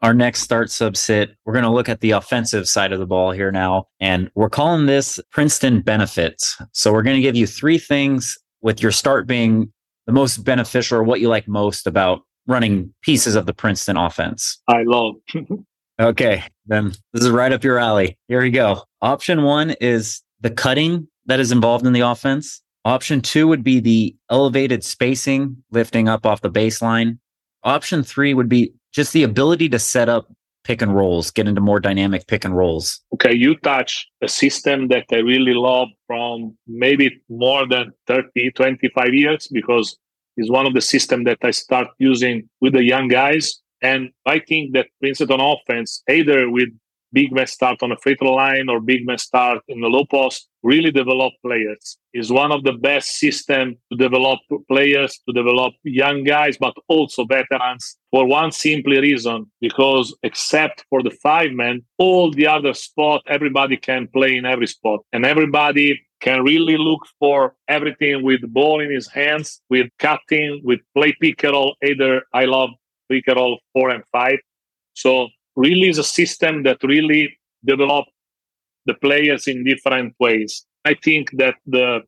Our next start subset, we're going to look at the offensive side of the ball here now. And we're calling this Princeton benefits. So we're going to give you three things with your start being the most beneficial or what you like most about running pieces of the Princeton offense. I love. okay. Then this is right up your alley. Here we go. Option one is the cutting that is involved in the offense. Option two would be the elevated spacing, lifting up off the baseline. Option three would be just the ability to set up pick and rolls, get into more dynamic pick and rolls. Okay, you touch a system that I really love from maybe more than 30, 25 years because it's one of the systems that I start using with the young guys. And I think that Princeton offense, either with big man start on a free throw line or big man start in the low post really develop players. Is one of the best system to develop players to develop young guys but also veterans for one simply reason because except for the five men all the other spot everybody can play in every spot and everybody can really look for everything with ball in his hands with cutting with play pick and roll either i love pick and roll four and five. So really is a system that really develop the players in different ways. I think that the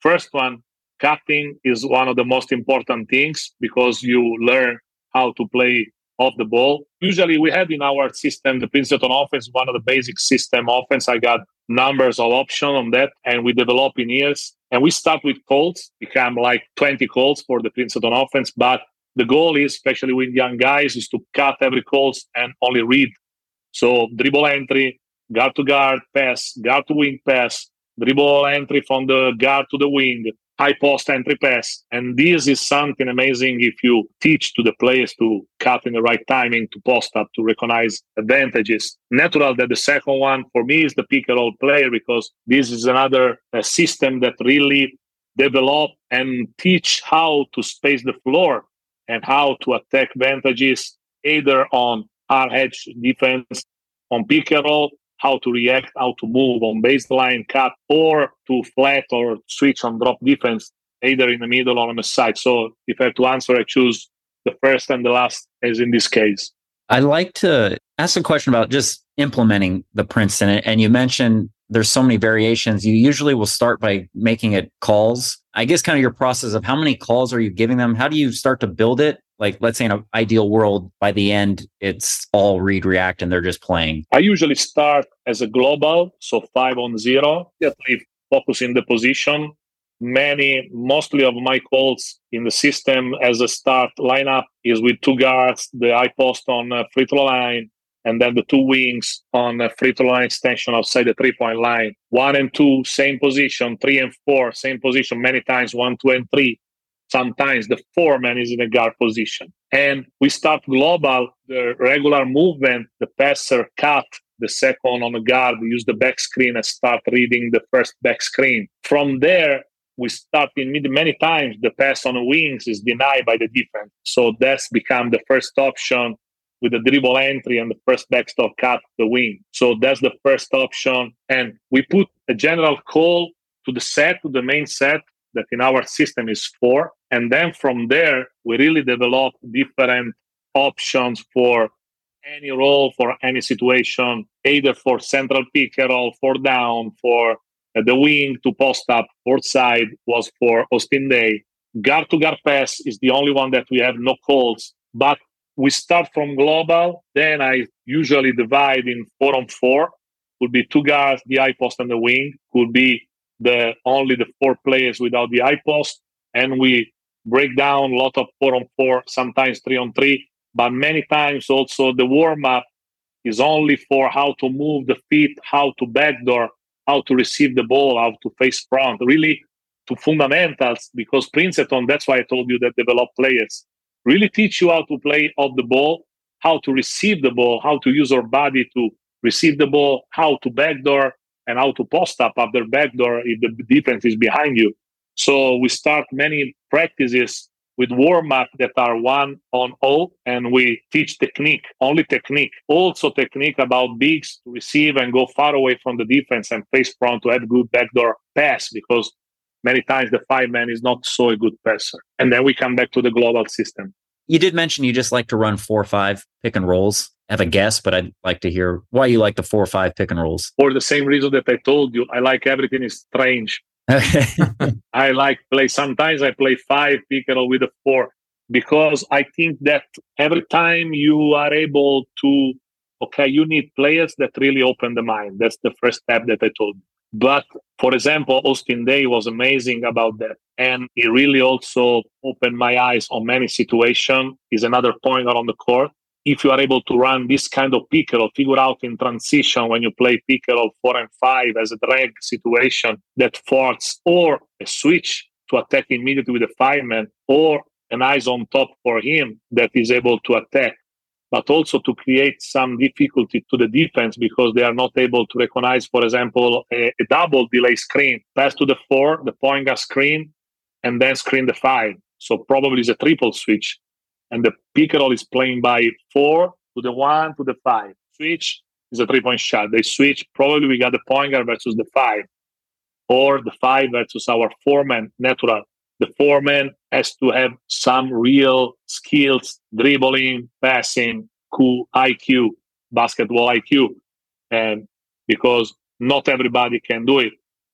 first one, cutting, is one of the most important things because you learn how to play off the ball. Usually we have in our system the Princeton offense, one of the basic system offense. I got numbers of option on that and we develop in years. And we start with calls, become like 20 calls for the Princeton offense, but the goal is, especially with young guys, is to cut every calls and only read. So dribble entry, guard to guard pass, guard to wing pass, dribble entry from the guard to the wing, high post entry pass. And this is something amazing if you teach to the players to cut in the right timing, to post up, to recognize advantages. Natural that the second one for me is the pick and roll player because this is another uh, system that really develop and teach how to space the floor and how to attack advantages either on our edge defense, on pick and roll, how to react, how to move on baseline cut or to flat or switch on drop defense, either in the middle or on the side. So if I have to answer, I choose the first and the last, as in this case. I'd like to ask a question about just implementing the Princeton. And you mentioned there's so many variations. You usually will start by making it calls. I guess kind of your process of how many calls are you giving them? How do you start to build it? Like, let's say in an ideal world, by the end, it's all read react and they're just playing. I usually start as a global, so five on zero, definitely focusing the position. Many, mostly of my calls in the system as a start lineup is with two guards, the high post on uh, free throw line, and then the two wings on a free throw line extension outside the three point line. One and two, same position. Three and four, same position. Many times one, two, and three. Sometimes the foreman is in a guard position. And we start global, the regular movement, the passer cut the second on the guard, We use the back screen and start reading the first back screen. From there, we start in mid many times the pass on the wings is denied by the defense. So that's become the first option with the dribble entry and the first backstop cut the wing. So that's the first option. And we put a general call to the set, to the main set that in our system is four. And then from there, we really develop different options for any role, for any situation, either for central pick and roll, for down, for uh, the wing to post up, fourth side was for Austin Daye. Guard to guard pass is the only one that we have no calls, but we start from global. Then I usually divide in four on four. Could be two guards, the high post and the wing. Could be the only the four players without the high post. And we break down a lot of four on four, sometimes three on three. But many times also the warm up is only for how to move the feet, how to backdoor, how to receive the ball, how to face front, really to fundamentals. Because Princeton, that's why I told you that develop players really teach you how to play off the ball, how to receive the ball, how to use your body to receive the ball, how to backdoor, and how to post up after backdoor if the defense is behind you. So we start many practices with warm up that are one on all, and we teach technique, only technique. Also, technique about bigs to receive and go far away from the defense and face front to have good backdoor pass because many times the five man is not so a good passer. And then we come back to the global system. You did mention you just like to run four five pick and rolls. I have a guess, but I'd like to hear why you like the four or five pick and rolls. For the same reason that I told you, I like everything is strange. I like play. Sometimes I play five pick and roll with a four because I think that every time you are able to, okay, you need players that really open the mind. That's the first step that I told you. But for example, Austin Daye was amazing about that. And he really also opened my eyes on many situations. Is another point on the court. If you are able to run this kind of pick or figure out in transition when you play pick or four and five as a drag situation that force or a switch to attack immediately with a five or an eyes on top for him that is able to attack but also to create some difficulty to the defense because they are not able to recognize, for example, a, a double delay screen, pass to the four, the point guard screen, and then screen the five. So probably it's a triple switch. And the pick and roll is playing by four to the one to the five. Switch is a three point shot. They switch. Probably we got the point guard versus the five, or the five versus our four man natural the foreman has to have some real skills, dribbling, passing, cool IQ, basketball IQ. And because not everybody can do it,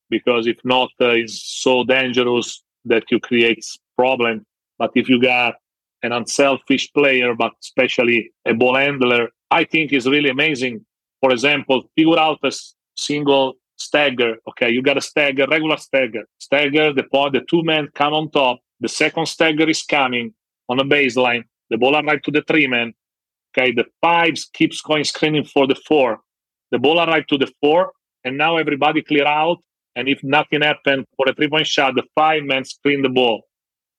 because if not, uh, it's so dangerous that you create problem. But if you got an unselfish player, but especially a ball handler, I think is really amazing. For example, figure out a single stagger. Okay, you got a stagger, regular stagger. Stagger, the point, the two men come on top. The second stagger is coming on a baseline. The ball arrived to the three men. Okay, the fives keeps going screening for the four. The ball arrived to the four, and now everybody clear out. And if nothing happened for a three point shot, the five men screen the ball.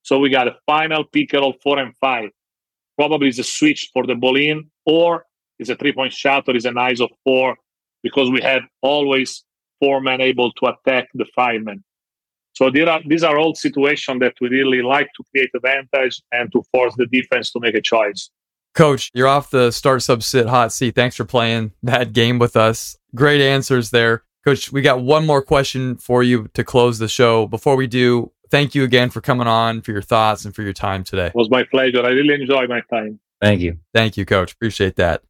So we got a final pick of four and five. Probably is a switch for the ball in, or is a three point shot, or is an ISO four, because we have always four men able to attack the five men. So are, these are all situations that we really like to create advantage and to force the defense to make a choice. Coach, you're off the start sub sit hot seat. Thanks for playing that game with us. Great answers there. Coach, we got one more question for you to close the show. Before we do, thank you again for coming on, for your thoughts, and for your time today. It was my pleasure. I really enjoyed my time. Thank you. Thank you, Coach. Appreciate that.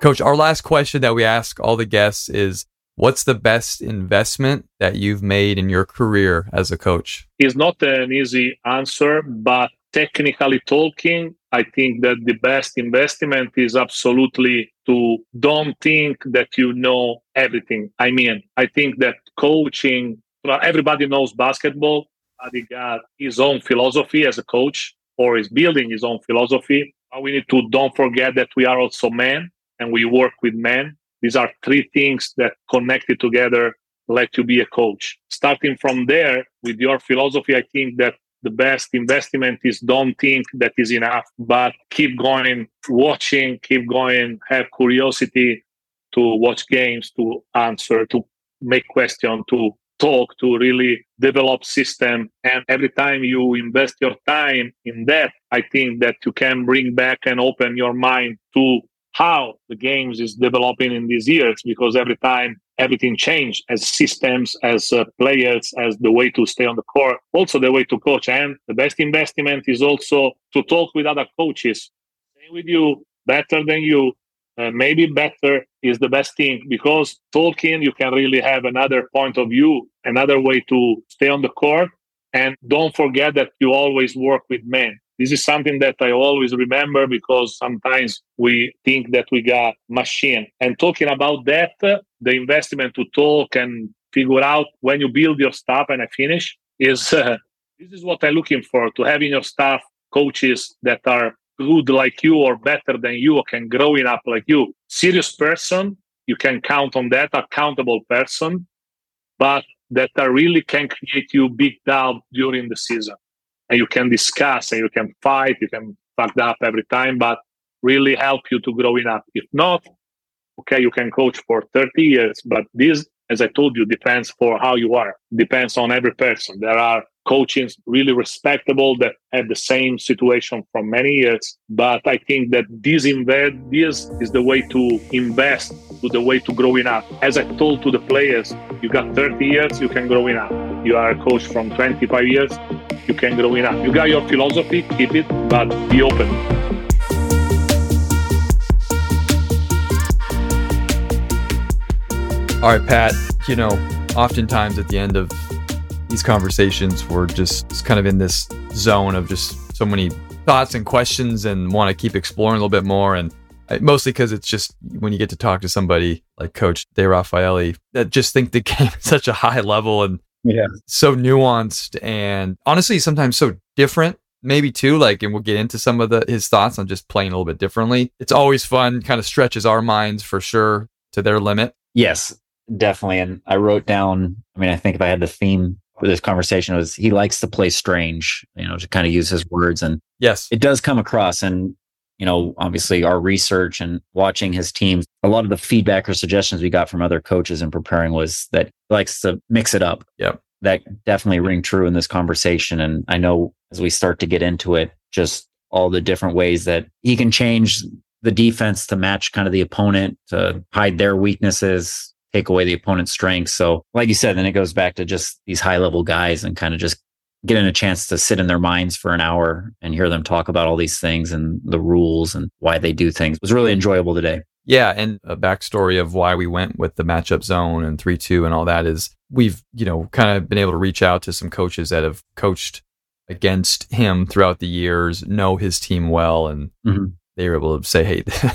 Coach, our last question that we ask all the guests is What's the best investment that you've made in your career as a coach? It's not an easy answer, but technically talking, I think that the best investment is absolutely to don't think that you know everything. I mean, I think that coaching, everybody knows basketball. He got his own philosophy as a coach or is building his own philosophy. We need to don't forget that we are also men and we work with men. These are three things that connected together let you be a coach. Starting from there with your philosophy, I think that the best investment is don't think that is enough, but keep going, watching, keep going, have curiosity to watch games, to answer, to make questions, to talk, to really develop system. And every time you invest your time in that, I think that you can bring back and open your mind to how the games is developing in these years because every time everything changed as systems as uh, players as the way to stay on the court also the way to coach. And the best investment is also to talk with other coaches. With you better than you uh, maybe better is the best thing because talking you can really have another point of view another way to stay on the court and don't forget that you always work with men this is something that I always remember because sometimes we think that we got machine. And talking about that, the investment to talk and figure out when you build your staff and I finish is uh, this is what I'm looking for to having your staff coaches that are good like you or better than you can growing up like you. Serious person, you can count on that, accountable person, but that really can create you big doubt during the season and you can discuss and you can fight, you can fuck up every time, but really help you to growing up. If not, okay, you can coach for 30 years, but this, as I told you, depends for how you are, depends on every person. There are coaches really respectable that have the same situation for many years. But I think that this invest this is the way to invest to the way to growing up. As I told to the players, you got 30 years, you can growing up. You are a coach from 25 years, you can grow enough. You got your philosophy, keep it, but be open. All right, Pat, you know, oftentimes at the end of these conversations, we're just kind of in this zone of just so many thoughts and questions and want to keep exploring a little bit more. And mostly because it's just when you get to talk to somebody like Coach De Raffaele that just think the game at such a high level and yeah. so nuanced and honestly sometimes so different maybe too like and we'll get into some of the his thoughts on just playing a little bit differently. It's always fun kind of stretches our minds for sure to their limit. Yes definitely. And i wrote down i mean i think if i had the theme for this conversation was he likes to play strange you know to kind of use his words and yes it does come across and you know, obviously our research and watching his team, a lot of the feedback or suggestions we got from other coaches in preparing was that he likes to mix it up. Yep. That definitely ring true in this conversation. And I know as we start to get into it, just all the different ways that he can change the defense to match kind of the opponent, to hide their weaknesses, take away the opponent's strengths. So, like you said, then it goes back to just these high level guys and kind of just getting a chance to sit in their minds for an hour and hear them talk about all these things and the rules and why they do things it was really enjoyable today. Yeah, and a backstory of why we went with the matchup zone and three two and all that is we've you know kind of been able to reach out to some coaches that have coached against him throughout the years, know his team well, and mm-hmm. They were able to say, hey.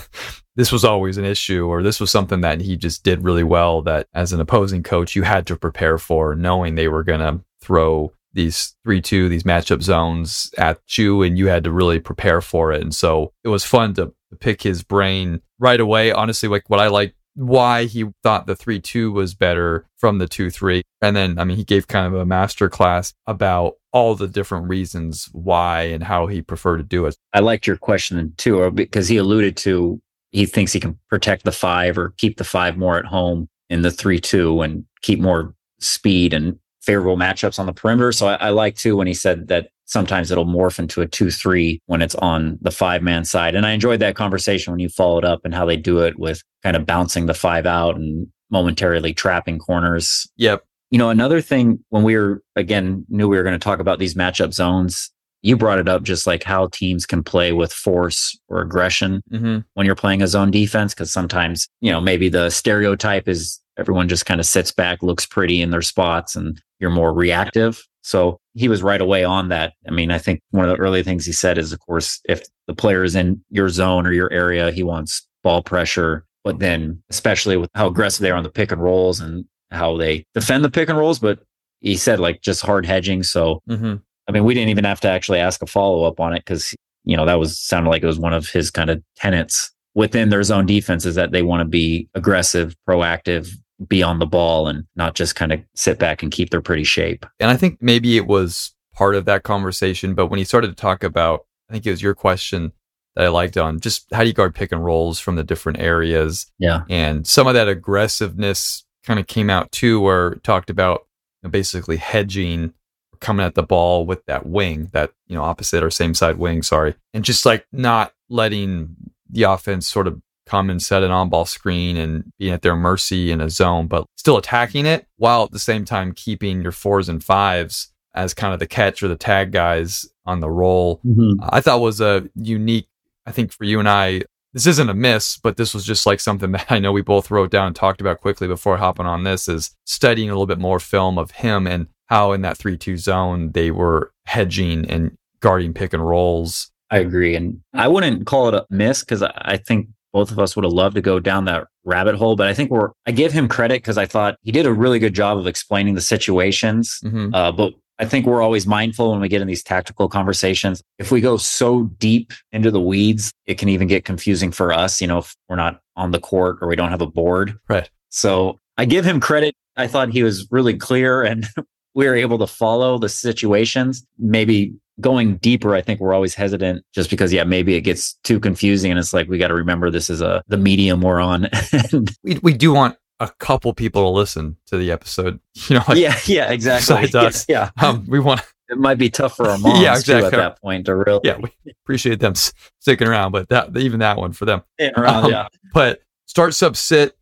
this was always an issue, or this was something that he just did really well. That as an opposing coach, you had to prepare for, knowing they were going to throw these 3-2 these matchup zones at you and you had to really prepare for it and so it was fun to pick his brain right away honestly like what i like why he thought the 3-2 was better from the 2-3 and then i mean he gave kind of a master class about all the different reasons why and how he preferred to do it i liked your question too uh, because he alluded to he thinks he can protect the five or keep the five more at home in the 3-2 and keep more speed and favorable matchups on the perimeter. So I, I like too when he said that sometimes it'll morph into a 2 3 when it's on the five man side. And I enjoyed that conversation when you followed up and how they do it with kind of bouncing the five out and momentarily trapping corners. Yep. You know, another thing when we were, again, knew we were going to talk about these matchup zones, you brought it up just like how teams can play with force or aggression Mm-hmm. when you're playing a zone defense. Cause sometimes, you know, maybe the stereotype is everyone just kind of sits back, looks pretty in their spots, and you're more reactive. So he was right away on that. I mean, I think one of the early things he said is, of course, if the player is in your zone or your area, he wants ball pressure. But then, especially with how aggressive they are on the pick and rolls and how they defend the pick and rolls, but he said like just hard hedging. So, Mm-hmm. I mean, we didn't even have to actually ask a follow up on it because, you know, that was sounded like it was one of his kind of tenets within their zone defense is that they want to be aggressive, proactive, be on the ball and not just kind of sit back and keep their pretty shape. And I think maybe it was part of that conversation, but when he started to talk about, I think it was your question that I liked on just how do you guard pick and rolls from the different areas. Yeah. And some of that aggressiveness kind of came out too, where talked about you know, basically hedging, coming at the ball with that wing, that, you know, opposite or same side wing, sorry. And just like not letting the offense sort of come and set an on ball screen and being at their mercy in a zone, but still attacking it while at the same time keeping your fours and fives as kind of the catch or the tag guys on the roll. Mm-hmm. I thought was a unique, I think for you and I, this isn't a miss, but this was just like something that I know we both wrote down and talked about quickly before hopping on this is studying a little bit more film of him and how in that 3 2 zone they were hedging and guarding pick and rolls. I agree. And I wouldn't call it a miss because I think both of us would have loved to go down that rabbit hole. But I think we're, I give him credit because I thought he did a really good job of explaining the situations. Mm-hmm. Uh, but I think we're always mindful when we get in these tactical conversations. If we go so deep into the weeds, it can even get confusing for us, you know, if we're not on the court or we don't have a board. Right. So I give him credit. I thought he was really clear and we were able to follow the situations. Maybe going deeper, I think we're always hesitant just because, yeah, maybe it gets too confusing. And it's like, we got to remember this is a, the medium we're on. We, we do want a couple people to listen to the episode. You know, like, yeah, yeah, exactly. Us. Yeah. um, we want, It might be tough for our moms Yeah, too exactly. at that point to really yeah, we appreciate them sticking around, but that, even that one for them. around. Um, yeah. But start, sub, sit.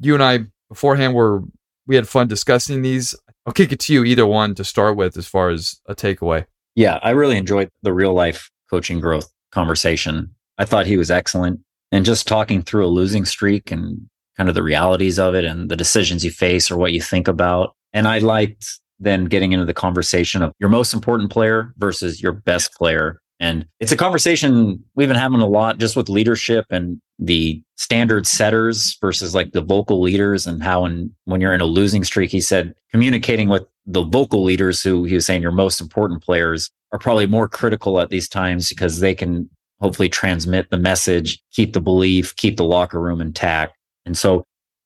You and I beforehand were we had fun discussing these. I'll kick it to you either one to start with as far as a takeaway. Yeah, I really enjoyed the real life coaching growth conversation. I thought he was excellent. And just talking through a losing streak and kind of the realities of it and the decisions you face or what you think about. And I liked then getting into the conversation of your most important player versus your best player. And it's a conversation we've been having a lot just with leadership and the standard setters versus like the vocal leaders and how and when you're in a losing streak, he said communicating with the vocal leaders who he was saying your most important players are probably more critical at these times because they can hopefully transmit the message, keep the belief, keep the locker room intact. And so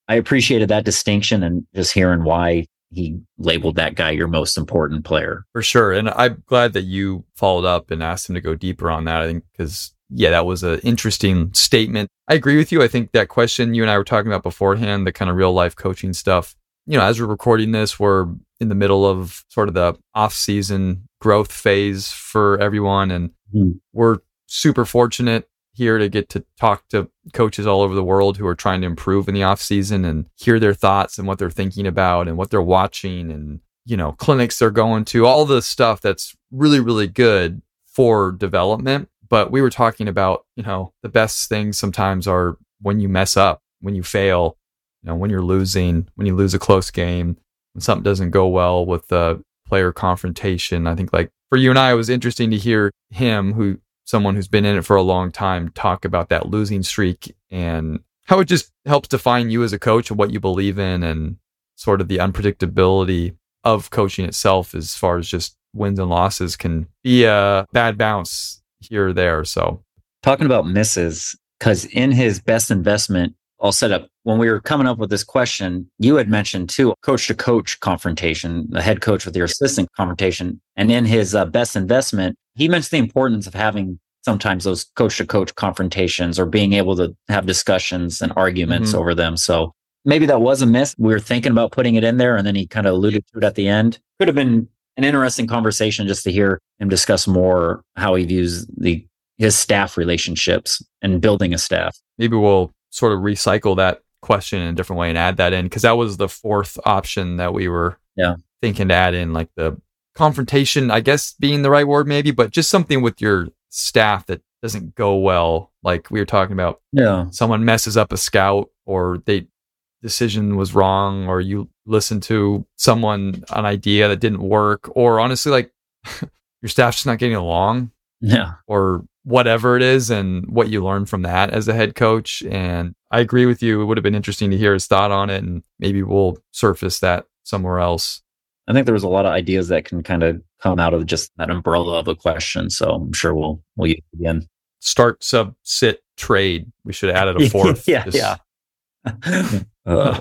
I appreciated that distinction and just hearing why he labeled that guy your most important player. For sure. And I'm glad that you followed up and asked him to go deeper on that. I think because, yeah, that was an interesting statement. I agree with you. I think that question you and I were talking about beforehand, the kind of real life coaching stuff, you know, as we're recording this, we're in the middle of sort of the off season growth phase for everyone. And Hmm. we're super fortunate here to get to talk to coaches all over the world who are trying to improve in the off season and hear their thoughts and what they're thinking about and what they're watching and you know clinics they're going to all the stuff that's really really good for development but we were talking about you know the best things sometimes are when you mess up when you fail you know when you're losing when you lose a close game when something doesn't go well with the player confrontation i think like for you and i it was interesting to hear him who someone who's been in it for a long time talk about that losing streak and how it just helps define you as a coach and what you believe in and sort of the unpredictability of coaching itself as far as just wins and losses can be a bad bounce here or there. So Talking about misses, because in his best investment, I'll set up when we were coming up with this question, you had mentioned too, coach to coach confrontation, the head coach with your assistant confrontation. And in his uh, best investment, he mentioned the importance of having sometimes those coach to coach confrontations or being able to have discussions and arguments Mhm. over them. So maybe that was a miss. We were thinking about putting it in there and then he kind of alluded to it at the end. Could have been an interesting conversation just to hear him discuss more how he views the his staff relationships and building a staff. Maybe we'll sort of recycle that question in a different way and add that in because that was the fourth option that we were yeah. thinking to add in, like the confrontation, I guess being the right word, maybe, but just something with your staff that doesn't go well. Like we were talking about, yeah, someone messes up a scout or they decision was wrong, or you listen to someone an idea that didn't work, or honestly, like your staff's just not getting along, yeah, or whatever it is, and what you learn from that as a head coach. And I agree with you. It would have been interesting to hear his thought on it, and maybe we'll surface that somewhere else. I think there was a lot of ideas that can kind of come out of just that umbrella of a question. So I'm sure we'll we'll use it again. Start, sub, sit, trade. We should have added a fourth. yeah, just, yeah. uh.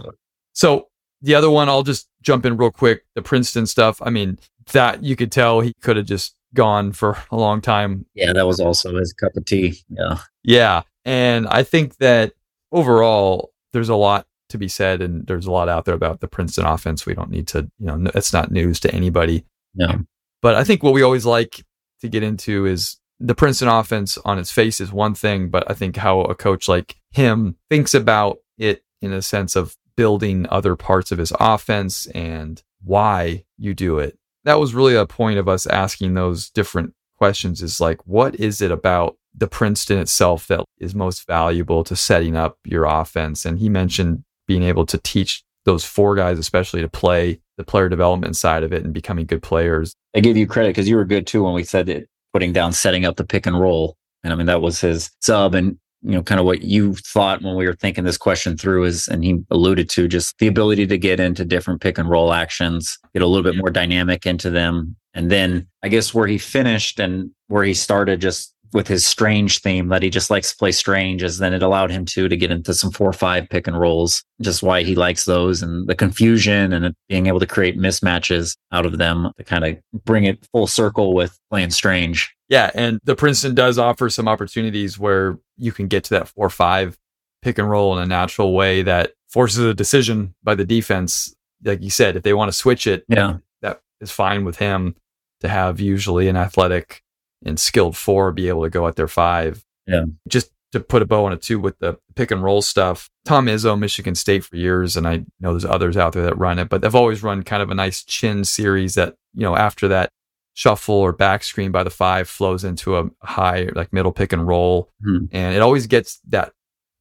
So the other one, I'll just jump in real quick. The Princeton stuff. I mean, that you could tell he could have just gone for a long time. Yeah, that was also his cup of tea. Yeah. Yeah. And I think that overall, there's a lot to be said, and there's a lot out there about the Princeton offense. We don't need to, you know, it's not news to anybody. No. But I think what we always like to get into is the Princeton offense on its face is one thing, but I think how a coach like him thinks about it in a sense of building other parts of his offense and why you do it. That was really a point of us asking those different questions is like, what is it about the Princeton itself that is most valuable to setting up your offense? And he mentioned being able to teach those four guys, especially to play the player development side of it and becoming good players. I give you credit because you were good too when we said it, putting down setting up the pick and roll. And I mean, that was his sub. And you know, kind of what you thought when we were thinking this question through is, and he alluded to just the ability to get into different pick and roll actions, get a little bit more dynamic into them. And then I guess where he finished and where he started just with his strange theme that he just likes to play strange is then it allowed him to to get into some four or five pick and rolls just why he likes those and the confusion and being able to create mismatches out of them to kind of bring it full circle with playing strange. Yeah, and the Princeton does offer some opportunities where you can get to that four five pick and roll in a natural way that forces a decision by the defense. Like you said, if they want to switch it, yeah, that is fine with him to have usually an athletic and skilled four be able to go at their five. Yeah. Just to put a bow on it too with the pick and roll stuff. Tom Izzo, Michigan State for years, and I know there's others out there that run it, but they've always run kind of a nice chin series that, you know, after that shuffle or back screen by the five flows into a high like middle pick and roll. Hmm. And it always gets that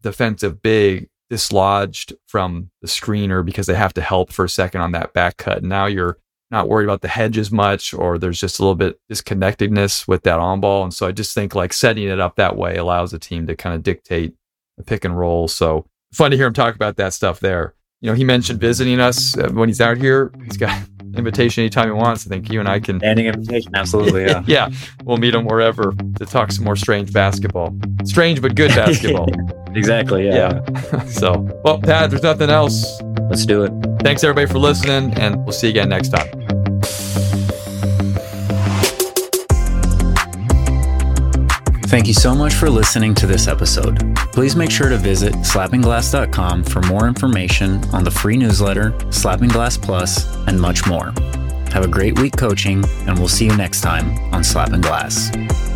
defensive big dislodged from the screener because they have to help for a second on that back cut. Now you're not worried about the hedge as much or there's just a little bit disconnectedness with that on ball. And so i just think like setting it up that way allows the team to kind of dictate the pick and roll. So fun to hear him talk about that stuff there. You know he mentioned visiting us uh, when he's out here. He's got invitation anytime he wants. I think you and I can. Standing invitation, absolutely. Yeah. yeah. We'll meet him wherever to talk some more strange basketball. Strange, but good basketball. exactly. Yeah. yeah. so, well, Pat, there's nothing else. Let's do it. Thanks, everybody, for listening, and we'll see you again next time. Thank you so much for listening to this episode. Please make sure to visit slappingglass.com for more information on the free newsletter, Slappin' Glass Plus, and much more. Have a great week coaching, and we'll see you next time on Slappin' Glass.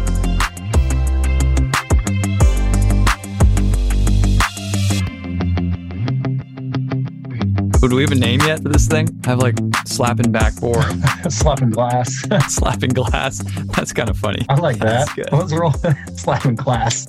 Do we have a name yet for this thing? I have like slapping backboard. slapping glass. slapping glass. That's kind of funny. I like that. Let's roll slapping glass.